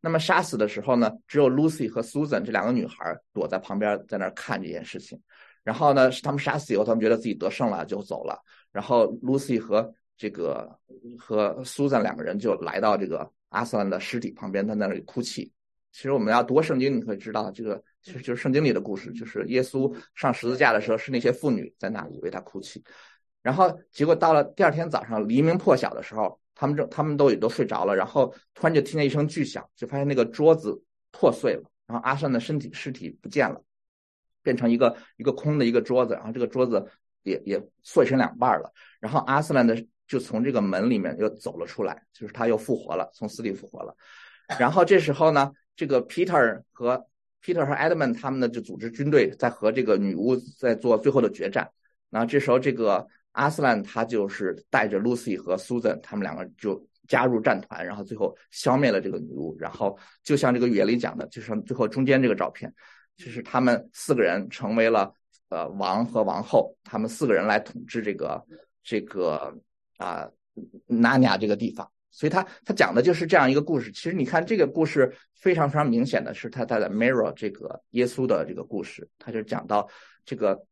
那么杀死的时候呢，只有 Lucy 和 Susan 这两个女孩躲在旁边，在那儿看这件事情。然后呢，他们杀死以后，他们觉得自己得胜了，就走了。然后 Lucy 和这个和 Susan 两个人就来到这个阿斯兰的尸体旁边，在那里哭泣。其实我们要读圣经，你会知道，这个其实就是圣经里的故事，就是耶稣上十字架的时候，是那些妇女在那里为他哭泣。然后结果到了第二天早上黎明破晓的时候。他们正，他们都也都睡着了，然后突然就听见一声巨响，就发现那个桌子破碎了，然后阿善的身体尸体不见了，变成一个一个空的一个桌子，然后这个桌子也也碎成两半了，然后阿斯兰的就从这个门里面又走了出来，就是他又复活了，从死里复活了，然后这时候呢，这个 Peter 和 Peter 和 Edmund 他们呢就组织军队在和这个女巫在做最后的决战，然后这时候这个。阿斯兰他就是带着 Lucy 和 Susan，他们两个就加入战团，然后最后消灭了这个女巫。然后就像这个语言里讲的，就是最后中间这个照片，就是他们四个人成为了呃王和王后，他们四个人来统治这个这个啊纳尼亚这个地方。所以他他讲的就是这样一个故事。其实你看这个故事非常非常明显的是他在 Mirror 这个耶稣的这个故事，他就讲到这个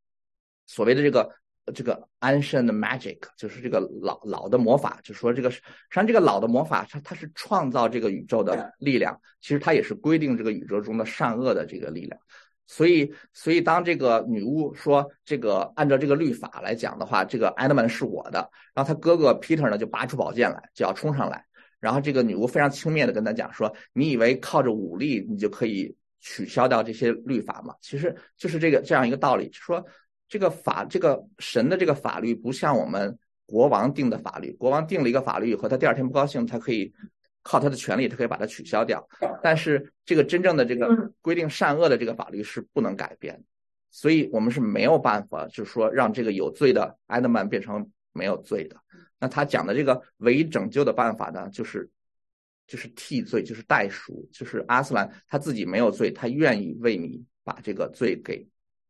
所谓的这个。这个 ancient magic 就是这个老老的魔法，就说这个实际上这个老的魔法，它它是创造这个宇宙的力量，其实它也是规定这个宇宙中的善恶的这个力量。所以，所以当这个女巫说这个按照这个律法来讲的话，这个 Edmund 是我的，然后他哥哥 Peter 呢就拔出宝剑来就要冲上来，然后这个女巫非常轻蔑的跟他讲说：“你以为靠着武力你就可以取消掉这些律法吗？其实就是这个这样一个道理，说。”这个法，这个神的这个法律不像我们国王定的法律。国王定了一个法律以后，他第二天不高兴，他可以靠他的权利，他可以把它取消掉。但是这个真正的这个规定善恶的这个法律是不能改变，所以我们是没有办法，就是说让这个有罪的埃德曼变成没有罪的。那他讲的这个唯一拯救的办法呢，就是就是替罪，就是代赎，就是阿斯兰他自己没有罪，他愿意为你把这个罪给。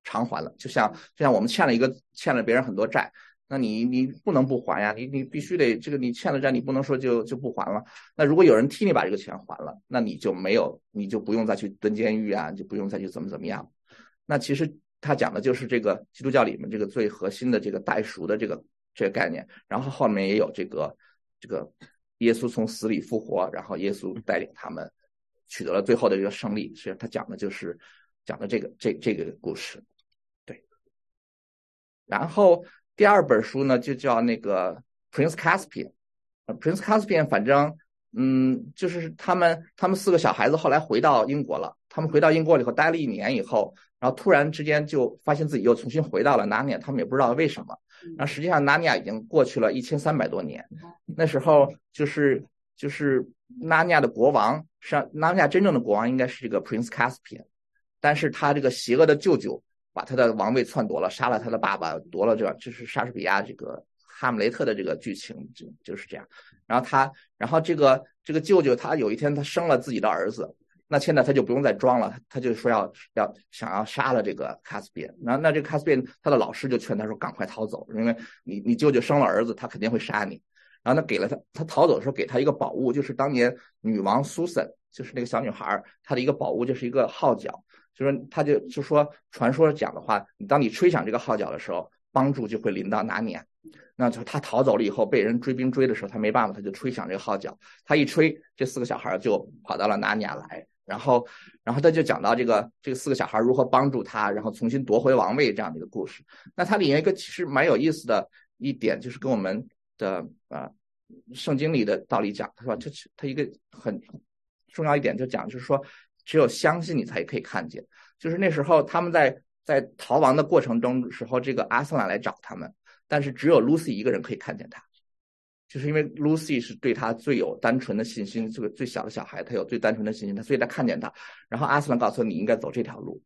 偿还了，就像就像我们欠了一个欠了别人很多债，那你你不能不还呀，你你必须得这个你欠了债，你不能说就就不还了。那如果有人替你把这个钱还了，那你就没有，你就不用再去蹲监狱啊，就不用再去怎么怎么样。那其实他讲的就是这个基督教里面这个最核心的这个代赎的这个这个概念。然后后面也有这个这个耶稣从死里复活，然后耶稣带领他们取得了最后的这个胜利。实际上他讲的就是讲的这个这这个故事。然后第二本书呢，就叫那个 Prince Caspian。Prince Caspian，反正嗯，就是他们他们四个小孩子后来回到英国了。他们回到英国以后待了一年以后，然后突然之间就发现自己又重新回到了纳尼亚，他们也不知道为什么。然后实际上纳尼亚已经过去了一千三百多年。那时候就是就是纳尼亚的国王，是纳尼亚真正的国王应该是这个 Prince Caspian，但是他这个邪恶的舅舅。把他的王位篡夺了，杀了他的爸爸，夺了这个，这是莎士比亚这个哈姆雷特的这个剧情，就就是这样。然后他，然后这个这个舅舅，他有一天他生了自己的儿子，那现在他就不用再装了，他就说要要想要杀了这个卡斯比。那那这卡斯比，他的老师就劝他说赶快逃走，因为你你舅舅生了儿子，他肯定会杀你。然后他给了他，他逃走的时候给他一个宝物，就是当年女王苏珊，就是那个小女孩，她的一个宝物就是一个号角。就说他就就说传说讲的话，你当你吹响这个号角的时候，帮助就会临到拿尼那就他逃走了以后，被人追兵追的时候，他没办法，他就吹响这个号角。他一吹，这四个小孩就跑到了拿尼亚来。然后，然后他就讲到这个这个四个小孩如何帮助他，然后重新夺回王位这样的一个故事。那它里面一个其实蛮有意思的一点，就是跟我们的啊圣经里的道理讲，他说他他一个很重要一点就讲，就是说。只有相信你才可以看见。就是那时候他们在在逃亡的过程中时候，这个阿斯兰来找他们，但是只有 Lucy 一个人可以看见他，就是因为 Lucy 是对他最有单纯的信心，这个最小的小孩，他有最单纯的信心，他所以他看见他，然后阿斯兰告诉你应该走这条路。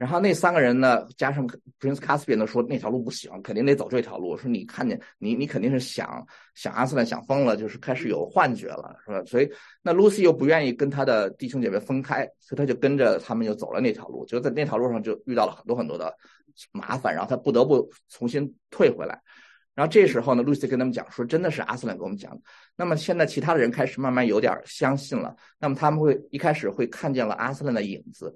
然后那三个人呢，加上 Prince Caspian 呢说那条路不行，肯定得走这条路。说你看见你你肯定是想想阿斯兰想疯了，就是开始有幻觉了，是吧？所以那 Lucy 又不愿意跟他的弟兄姐妹分开，所以他就跟着他们就走了那条路。就在那条路上就遇到了很多很多的麻烦，然后他不得不重新退回来。然后这时候呢，Lucy 跟他们讲说，真的是阿斯兰给我们讲。那么现在其他的人开始慢慢有点相信了。那么他们会一开始会看见了阿斯兰的影子。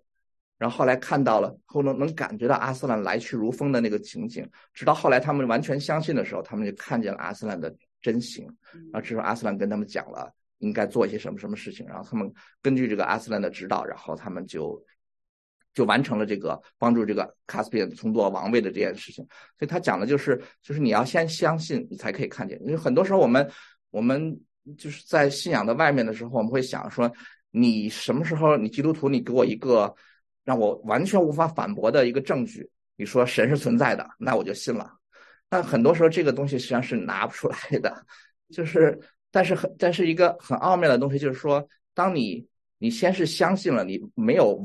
然后后来看到了，后能能感觉到阿斯兰来去如风的那个情景，直到后来他们完全相信的时候，他们就看见了阿斯兰的真形。然后这时候阿斯兰跟他们讲了应该做一些什么什么事情，然后他们根据这个阿斯兰的指导，然后他们就就完成了这个帮助这个卡斯比安重夺王位的这件事情。所以他讲的就是就是你要先相信，你才可以看见。因为很多时候我们我们就是在信仰的外面的时候，我们会想说，你什么时候你基督徒，你给我一个。让我完全无法反驳的一个证据，你说神是存在的，那我就信了。但很多时候这个东西实际上是拿不出来的，就是，但是很，但是一个很奥妙的东西就是说，当你你先是相信了，你没有，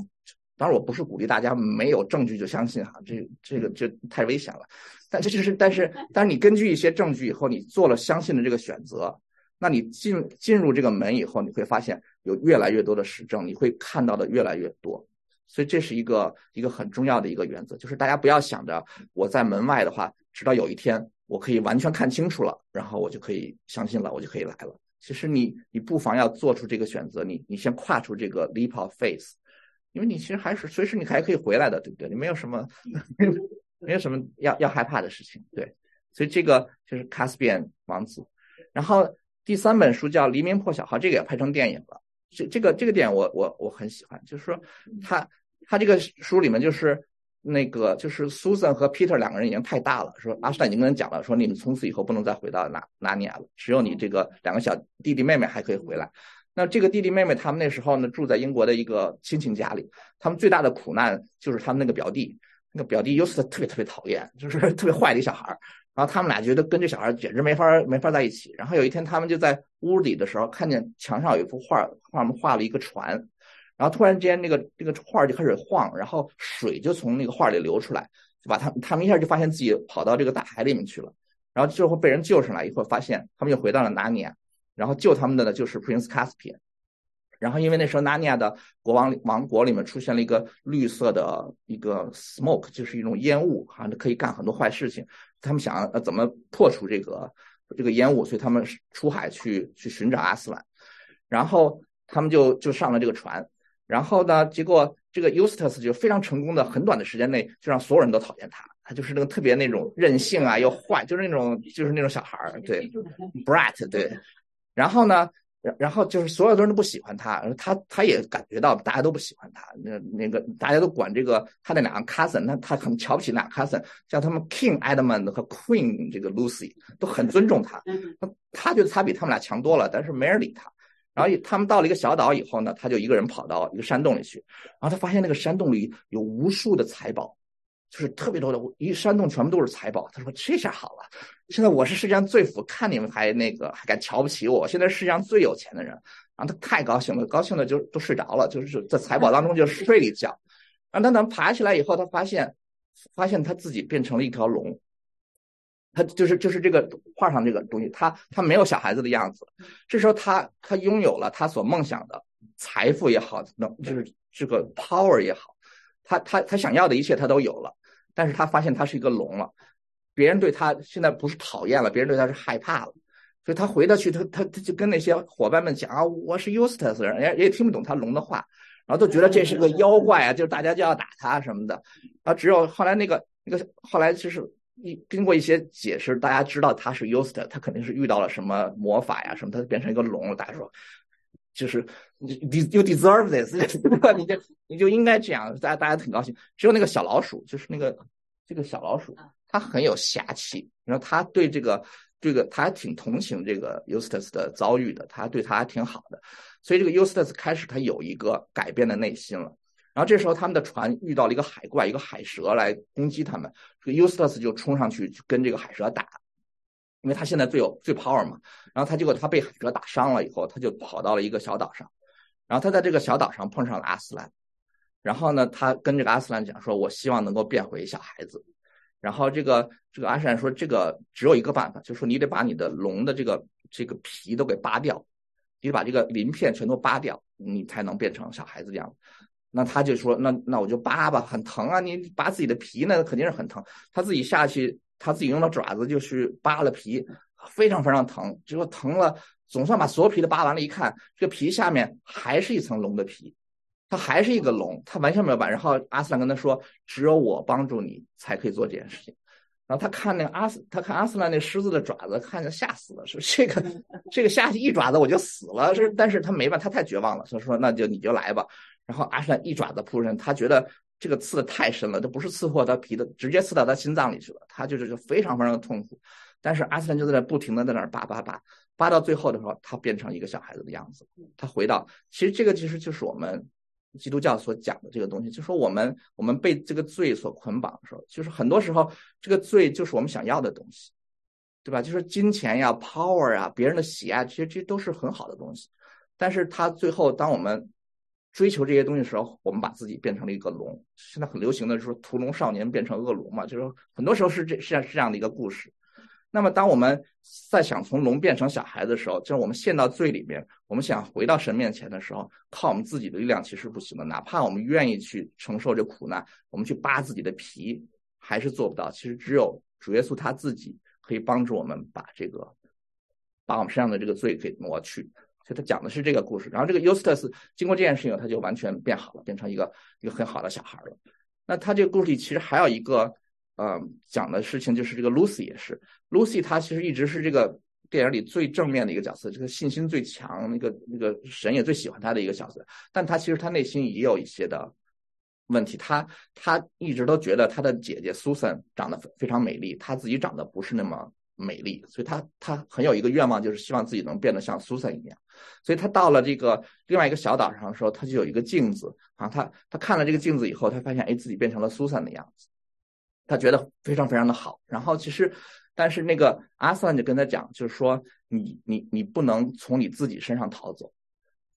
当然我不是鼓励大家没有证据就相信哈，这这个就太危险了。但这就是，但是，但是你根据一些证据以后，你做了相信的这个选择，那你进进入这个门以后，你会发现有越来越多的实证，你会看到的越来越多。所以这是一个一个很重要的一个原则，就是大家不要想着我在门外的话，直到有一天我可以完全看清楚了，然后我就可以相信了，我就可以来了。其实你你不妨要做出这个选择，你你先跨出这个 leap of faith，因为你其实还是随时你还可以回来的，对不对？你没有什么 [laughs] 没有什么要要害怕的事情，对。所以这个就是卡斯比安王子。然后第三本书叫《黎明破晓号》，这个也拍成电影了。这这个这个点我我我很喜欢，就是说他。他这个书里面就是那个就是 Susan 和 Peter 两个人已经太大了，说阿斯坦已经跟人讲了，说你们从此以后不能再回到拿拿尼亚了，只有你这个两个小弟弟妹妹还可以回来。那这个弟弟妹妹他们那时候呢住在英国的一个亲戚家里，他们最大的苦难就是他们那个表弟，那个表弟 Eustace 特别特别讨厌，就是 [laughs] 特别坏的一小孩儿。然后他们俩觉得跟这小孩简直没法没法在一起。然后有一天他们就在屋里的时候，看见墙上有一幅画，画上画了一个船。然后突然之间，那个那个画就开始晃，然后水就从那个画里流出来，就把他他们一下就发现自己跑到这个大海里面去了。然后最后被人救上来以后，发现他们又回到了纳尼亚，然后救他们的呢就是 Prince Caspian。然后因为那时候纳尼亚的国王王国里面出现了一个绿色的一个 smoke，就是一种烟雾，好像可以干很多坏事情。他们想呃怎么破除这个这个烟雾，所以他们出海去去寻找阿斯兰，然后他们就就上了这个船。然后呢？结果这个 Eustace 就非常成功的，很短的时间内就让所有人都讨厌他。他就是那个特别那种任性啊，又坏，就是那种就是那种小孩儿，对，brat，对。然后呢，然后就是所有的人都不喜欢他，他他也感觉到大家都不喜欢他。那那个大家都管这个他那两个 cousin，那他很瞧不起那 cousin，像他们 King Edmund 和 Queen 这个 Lucy 都很尊重他。他觉得他比他们俩强多了，但是没人理他。然后他们到了一个小岛以后呢，他就一个人跑到一个山洞里去，然后他发现那个山洞里有无数的财宝，就是特别多的，一山洞全部都是财宝。他说：“这下好了，现在我是世界上最富，看你们还那个还敢瞧不起我，现在世界上最有钱的人。”然后他太高兴了，高兴的就都睡着了，就是在财宝当中就睡了一觉。然后他等爬起来以后，他发现发现他自己变成了一条龙。他就是就是这个画上这个东西，他他没有小孩子的样子。这时候他他拥有了他所梦想的财富也好，能就是这个 power 也好，他他他想要的一切他都有了。但是他发现他是一个龙了，别人对他现在不是讨厌了，别人对他是害怕了。所以他回到去，他他他就跟那些伙伴们讲啊，我是 Eustace，人家也听不懂他龙的话，然后都觉得这是个妖怪啊，就是大家就要打他什么的。啊，只有后来那个那个后来就是。一经过一些解释，大家知道他是 Used，他肯定是遇到了什么魔法呀什么，他变成一个龙了。大家说，就是你 you deserve this，[laughs] 你就你就应该这样。大家大家挺高兴。只有那个小老鼠，就是那个这个小老鼠，它很有侠气。然后它对这个这个它还挺同情这个 Used 的遭遇的，它对它还挺好的。所以这个 Used 开始他有一个改变的内心了。然后这时候他们的船遇到了一个海怪，一个海蛇来攻击他们，这个 Eustace 就冲上去跟这个海蛇打，因为他现在最有最 power 嘛。然后他结果他被海蛇打伤了以后，他就跑到了一个小岛上，然后他在这个小岛上碰上了阿斯兰，然后呢，他跟这个阿斯兰讲说：“我希望能够变回小孩子。”然后这个这个阿斯兰说：“这个只有一个办法，就是说你得把你的龙的这个这个皮都给扒掉，你得把这个鳞片全都扒掉，你才能变成小孩子的样子。”那他就说：“那那我就扒吧，很疼啊！你扒自己的皮，那肯定是很疼。”他自己下去，他自己用的爪子就去扒了皮，非常非常疼。结果疼了，总算把所有皮都扒完了，一看这个皮下面还是一层龙的皮，他还是一个龙，他完全没有办。然后阿斯兰跟他说：“只有我帮助你，才可以做这件事情。”然后他看那个阿斯，他看阿斯兰那狮子的爪子，看着吓死了，说：“这个这个下去一爪子我就死了。”是，但是他没办法，他太绝望了，所以说那就你就来吧。然后阿斯兰一爪子扑上，他觉得这个刺的太深了，这不是刺破他皮的，直接刺到他心脏里去了，他就是就非常非常的痛苦。但是阿斯兰就在那不停的在那儿扒扒扒，扒到最后的时候，他变成一个小孩子的样子，他回到，其实这个其实就是我们基督教所讲的这个东西，就说我们我们被这个罪所捆绑的时候，就是很多时候这个罪就是我们想要的东西，对吧？就是金钱呀、power 啊、别人的喜爱，其实这都是很好的东西，但是他最后当我们追求这些东西的时候，我们把自己变成了一个龙。现在很流行的说屠龙少年变成恶龙嘛，就是很多时候是这是是这样的一个故事。那么，当我们在想从龙变成小孩的时候，就是我们陷到罪里面，我们想回到神面前的时候，靠我们自己的力量其实不行的。哪怕我们愿意去承受这苦难，我们去扒自己的皮，还是做不到。其实只有主耶稣他自己可以帮助我们把这个把我们身上的这个罪给挪去。所以他讲的是这个故事。然后这个 Eustace 经过这件事情，他就完全变好了，变成一个一个很好的小孩了。那他这个故事里其实还有一个。呃，讲的事情就是这个 Lucy 也是，Lucy 她其实一直是这个电影里最正面的一个角色，这个信心最强，那个那个神也最喜欢她的一个角色。但她其实她内心也有一些的问题，她她一直都觉得她的姐姐 Susan 长得非常美丽，她自己长得不是那么美丽，所以她她很有一个愿望，就是希望自己能变得像 Susan 一样。所以她到了这个另外一个小岛上的时候，她就有一个镜子啊，她她看了这个镜子以后，她发现哎自己变成了 Susan 的样子。他觉得非常非常的好，然后其实，但是那个阿斯兰就跟他讲，就是说你你你不能从你自己身上逃走，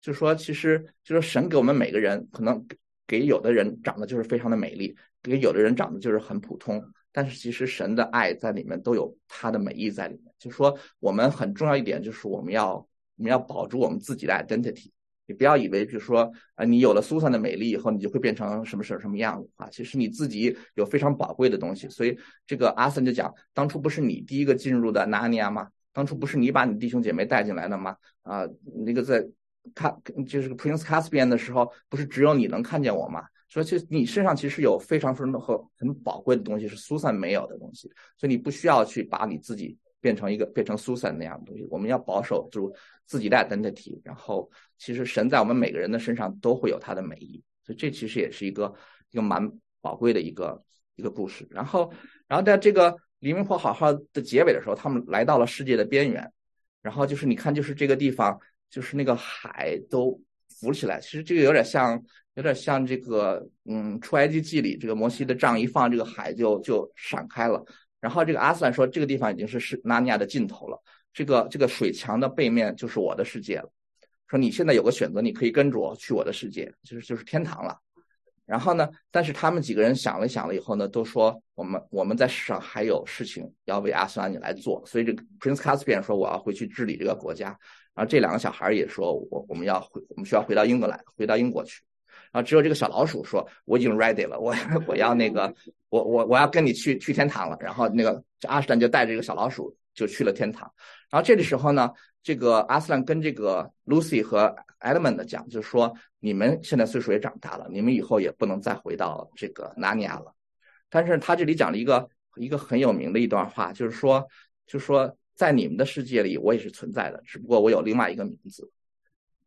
就说其实就是神给我们每个人可能给有的人长得就是非常的美丽，给有的人长得就是很普通，但是其实神的爱在里面都有他的美意在里面，就是说我们很重要一点就是我们要我们要保住我们自己的 identity。你不要以为，比如说，啊，你有了苏珊的美丽以后，你就会变成什么什么什么样子啊？其实你自己有非常宝贵的东西。所以这个阿森就讲，当初不是你第一个进入的纳尼亚吗？当初不是你把你弟兄姐妹带进来的吗？啊，那个在看就是 Prince Caspian 的时候，不是只有你能看见我吗？说其实你身上其实有非常非常和很宝贵的东西，是苏珊没有的东西，所以你不需要去把你自己。变成一个变成苏珊那样的东西，我们要保守住自己的 identity。然后，其实神在我们每个人的身上都会有他的美意，所以这其实也是一个一个蛮宝贵的一个一个故事。然后，然后在这个黎明破好好的结尾的时候，他们来到了世界的边缘。然后就是你看，就是这个地方，就是那个海都浮起来。其实这个有点像，有点像这个嗯，出埃及记里这个摩西的杖一放，这个海就就闪开了。然后这个阿斯兰说，这个地方已经是是纳尼亚的尽头了，这个这个水墙的背面就是我的世界了。说你现在有个选择，你可以跟着我去我的世界，就是就是天堂了。然后呢，但是他们几个人想了想了以后呢，都说我们我们在世上还有事情要为阿斯兰你来做，所以这个 Prince Caspian 说我要回去治理这个国家。然后这两个小孩也说我我们要回我们需要回到英格兰，回到英国去。然后只有这个小老鼠说：“我已经 ready 了，我 [laughs] 我要那个，我我我要跟你去去天堂了。”然后那个阿斯兰就带着这个小老鼠就去了天堂。然后这个时候呢，这个阿斯兰跟这个 Lucy 和 Edmund 讲，就是说你们现在岁数也长大了，你们以后也不能再回到这个纳尼亚了。但是他这里讲了一个一个很有名的一段话，就是说，就是说在你们的世界里，我也是存在的，只不过我有另外一个名字。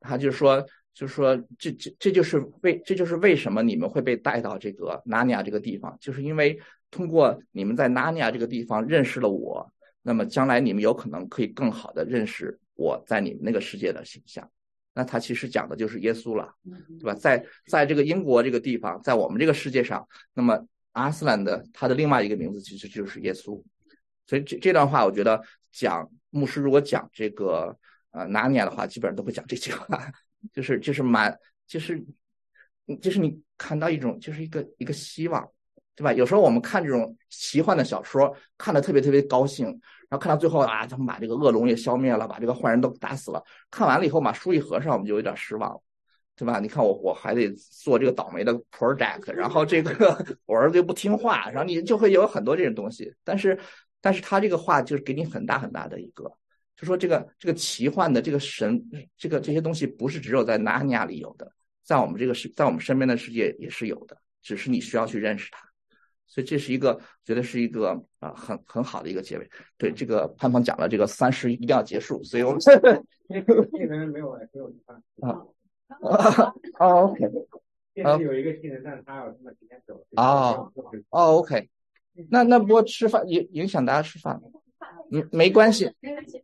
他就说。就是说，这这这就是为这就是为什么你们会被带到这个纳尼亚这个地方，就是因为通过你们在纳尼亚这个地方认识了我，那么将来你们有可能可以更好的认识我在你们那个世界的形象。那他其实讲的就是耶稣了，对吧？在在这个英国这个地方，在我们这个世界上，那么阿斯兰的他的另外一个名字其实就是耶稣。所以这这段话，我觉得讲牧师如果讲这个呃拿尼亚的话，基本上都会讲这句话，就是就是蛮就是就是你看到一种就是一个一个希望。对吧？有时候我们看这种奇幻的小说，看的特别特别高兴，然后看到最后啊，他们把这个恶龙也消灭了，把这个坏人都打死了。看完了以后，把书一合上，我们就有点失望，对吧？你看我我还得做这个倒霉的 project，然后这个 [laughs] 我儿子又不听话，然后你就会有很多这种东西。但是，但是他这个话就是给你很大很大的一个，就说这个这个奇幻的这个神，这个这些东西不是只有在纳尼亚里有的，在我们这个世，在我们身边的世界也是有的，只是你需要去认识它。所以这是一个，觉得是一个啊，很很好的一个结尾。对这个潘鹏讲了，这个三十一定要结束，所以我们这个人没有没有一半啊啊哦 OK，[laughs] 啊有一个新人，但是他要这么提前走哦哦 OK，那那不过吃饭影影响大家吃饭，嗯没关系，没关系，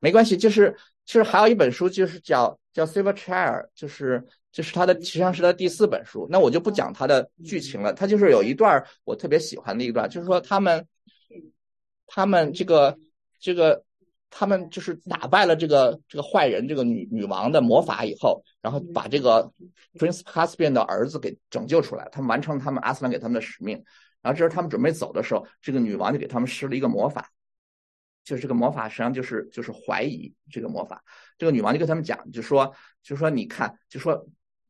没关系就是其实还有一本书就是叫叫 Silver Chair，就是。就是他的，实际上是他第四本书。那我就不讲他的剧情了。他就是有一段我特别喜欢的一段，就是说他们，他们这个这个，他们就是打败了这个这个坏人，这个女女王的魔法以后，然后把这个 Prince Caspian 的儿子给拯救出来，他们完成了他们阿斯兰给他们的使命。然后这时候他们准备走的时候，这个女王就给他们施了一个魔法，就是这个魔法实际上就是就是怀疑这个魔法。这个女王就跟他们讲，就说就说你看，就说。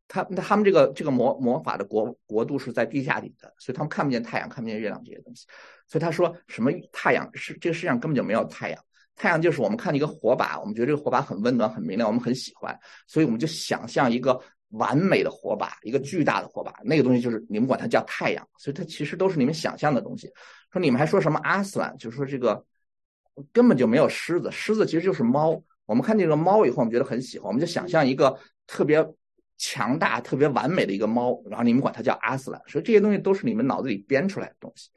他他们这个这个魔魔法的国国度是在地下里的，所以他们看不见太阳，看不见月亮这些东西。所以他说什么太阳是这个世界上根本就没有太阳，太阳就是我们看一个火把，我们觉得这个火把很温暖很明亮，我们很喜欢，所以我们就想象一个完美的火把，一个巨大的火把，那个东西就是你们管它叫太阳，所以它其实都是你们想象的东西。说你们还说什么阿斯兰，就是说这个根本就没有狮子，狮子其实就是猫。我们看见这个猫以后，我们觉得很喜欢，我们就想象一个特别。强大、特别完美的一个猫，然后你们管它叫阿斯兰，所以这些东西都是你们脑子里编出来的东西。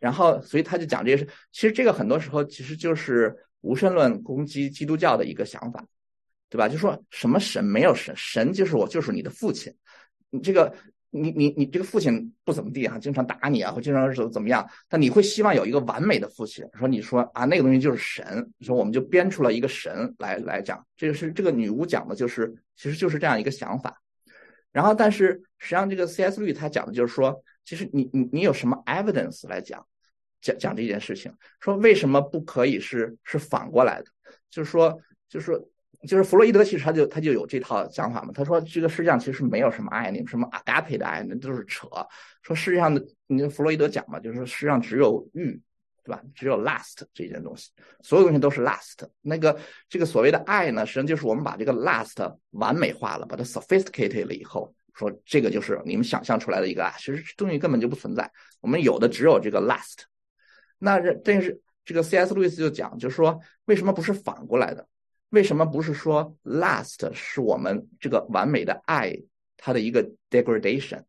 然后，所以他就讲这些事。其实这个很多时候其实就是无神论攻击基督教的一个想法，对吧？就说什么神没有神，神就是我，就是你的父亲。你这个。你你你这个父亲不怎么地啊，经常打你啊，或经常怎么怎么样？但你会希望有一个完美的父亲。说你说啊，那个东西就是神。说我们就编出了一个神来来讲，这个是这个女巫讲的，就是其实就是这样一个想法。然后，但是实际上这个 C.S. 律他讲的就是说，其实你你你有什么 evidence 来讲讲讲这件事情？说为什么不可以是是反过来的？就是说，就是说。就是弗洛伊德，其实他就他就有这套想法嘛。他说这个世界上其实没有什么爱，你们什么 agape 的爱，那都是扯。说世界上的，你弗洛伊德讲嘛，就是说世界上只有欲，对吧？只有 lust 这件东西，所有东西都是 lust。那个这个所谓的爱呢，实际上就是我们把这个 lust 完美化了，把它 sophisticated 了以后，说这个就是你们想象出来的一个爱，其实东西根本就不存在。我们有的只有这个 lust。那这但是这个 C.S. 路易斯就讲，就是说为什么不是反过来的？为什么不是说 last 是我们这个完美的爱它的一个 degradation，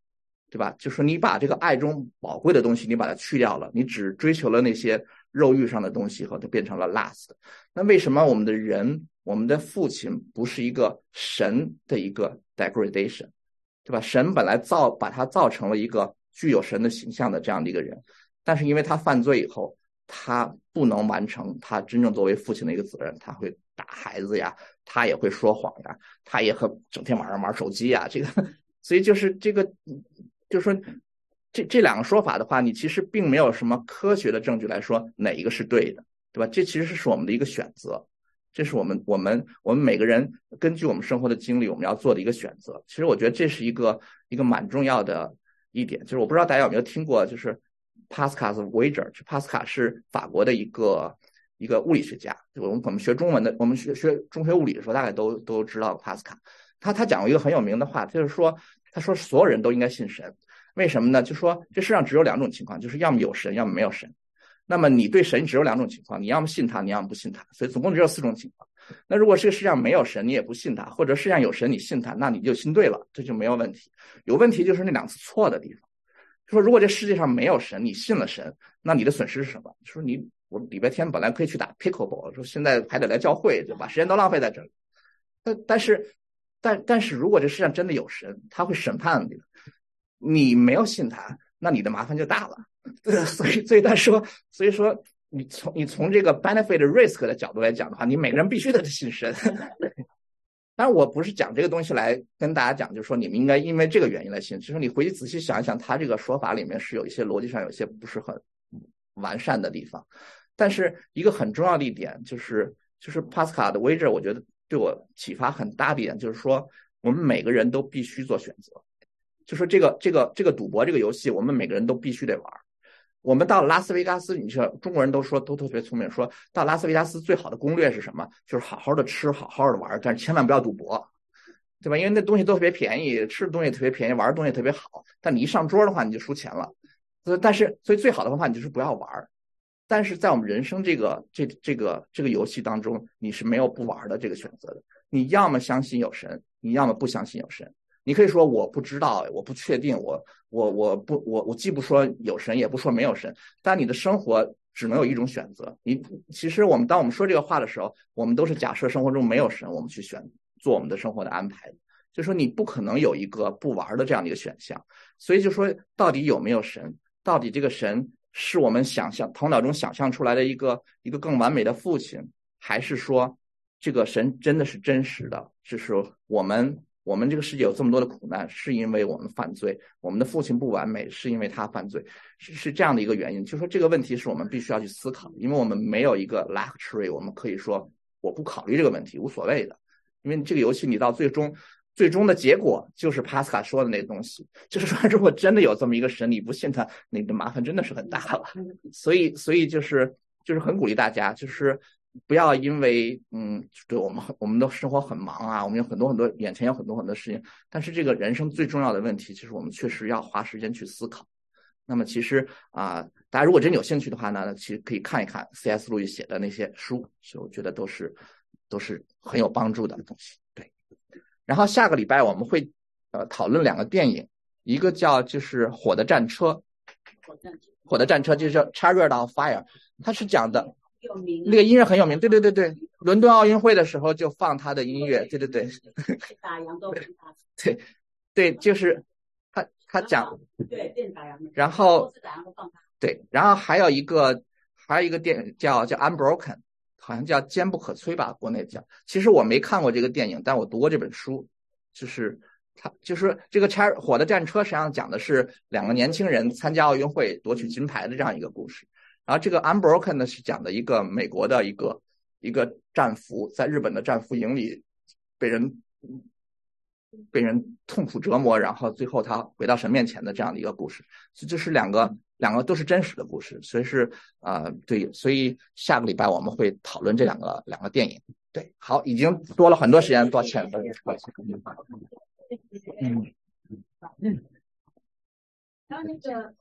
对吧？就说你把这个爱中宝贵的东西你把它去掉了，你只追求了那些肉欲上的东西以后，它变成了 last。那为什么我们的人，我们的父亲不是一个神的一个 degradation，对吧？神本来造把他造成了一个具有神的形象的这样的一个人，但是因为他犯罪以后，他不能完成他真正作为父亲的一个责任，他会。打孩子呀，他也会说谎呀，他也和整天晚上玩手机呀，这个，所以就是这个，就是说，这这两个说法的话，你其实并没有什么科学的证据来说哪一个是对的，对吧？这其实是我们的一个选择，这是我们我们我们每个人根据我们生活的经历，我们要做的一个选择。其实我觉得这是一个一个蛮重要的一点，就是我不知道大家有没有听过，就是 Pascal's wager，帕斯卡是法国的一个。一个物理学家，我们我们学中文的，我们学学中学物理的时候，大概都都知道帕斯卡。他他讲过一个很有名的话，就是说，他说所有人都应该信神，为什么呢？就说这世上只有两种情况，就是要么有神，要么没有神。那么你对神只有两种情况，你要么信他，你要么不信他。所以总共只有四种情况。那如果这个世界上没有神，你也不信他，或者世界上有神，你信他，那你就信对了，这就没有问题。有问题就是那两次错的地方。就说如果这世界上没有神，你信了神，那你的损失是什么？说你。我礼拜天本来可以去打 pickleball，说现在还得来教会，就把时间都浪费在这里。但但是但但是如果这世上真的有神，他会审判你，你没有信他，那你的麻烦就大了。[laughs] 所以所以他说，所以说你从你从这个 benefit risk 的角度来讲的话，你每个人必须得信神。[laughs] 当然，我不是讲这个东西来跟大家讲，就是说你们应该因为这个原因来信。就是你回去仔细想一想，他这个说法里面是有一些逻辑上有些不是很完善的地方。但是一个很重要的一点就是，就是帕斯卡的 wager，我觉得对我启发很大的一点就是说，我们每个人都必须做选择。就说这个这个这个赌博这个游戏，我们每个人都必须得玩。我们到拉斯维加斯，你说中国人都说都特别聪明，说到拉斯维加斯最好的攻略是什么？就是好好的吃，好好的玩，但是千万不要赌博，对吧？因为那东西都特别便宜，吃的东西特别便宜，玩的东西特别好。但你一上桌的话，你就输钱了。但是所以最好的方法，你就是不要玩。但是在我们人生这个这这个这个游戏当中，你是没有不玩的这个选择的。你要么相信有神，你要么不相信有神。你可以说我不知道，我不确定，我我我不我我既不说有神，也不说没有神，但你的生活只能有一种选择。你其实我们当我们说这个话的时候，我们都是假设生活中没有神，我们去选做我们的生活的安排。就说你不可能有一个不玩的这样的一个选项。所以就说到底有没有神？到底这个神是我们想象头脑中想象出来的一个一个更完美的父亲，还是说这个神真的是真实的？就是我们。我们这个世界有这么多的苦难，是因为我们犯罪；我们的父亲不完美，是因为他犯罪，是是这样的一个原因。就说这个问题是我们必须要去思考，因为我们没有一个 luxury，我们可以说我不考虑这个问题，无所谓的。因为这个游戏你到最终，最终的结果就是帕斯卡说的那个东西，就是说如果真的有这么一个神，你不信他，你的麻烦真的是很大了。所以，所以就是就是很鼓励大家，就是。不要因为嗯，对我们我们的生活很忙啊，我们有很多很多眼前有很多很多事情，但是这个人生最重要的问题，其实我们确实要花时间去思考。那么其实啊，大家如果真有兴趣的话呢，其实可以看一看 C.S. 路易写的那些书，所以我觉得都是都是很有帮助的东西。对。然后下个礼拜我们会呃讨论两个电影，一个叫就是《火的战车》，火的战车就是《Chariot of Fire》，它是讲的。那个音乐很有名，对对对对，伦敦奥运会的时候就放他的音乐，对对对。打烊都对对，就是他他讲对电打烊，然后对，然后还有一个还有一个电影叫叫 Unbroken，好像叫坚不可摧吧，国内叫。其实我没看过这个电影，但我读过这本书，就是他就是这个拆火的战车，实际上讲的是两个年轻人参加奥运会夺取金牌的这样一个故事。然后这个 Unbroken 呢是讲的一个美国的一个一个战俘在日本的战俘营里被人被人痛苦折磨，然后最后他回到神面前的这样的一个故事。所以这是两个两个都是真实的故事，所以是啊对，所以下个礼拜我们会讨论这两个两个电影。对，好，已经多了很多时间，抱歉。嗯嗯。然后那个。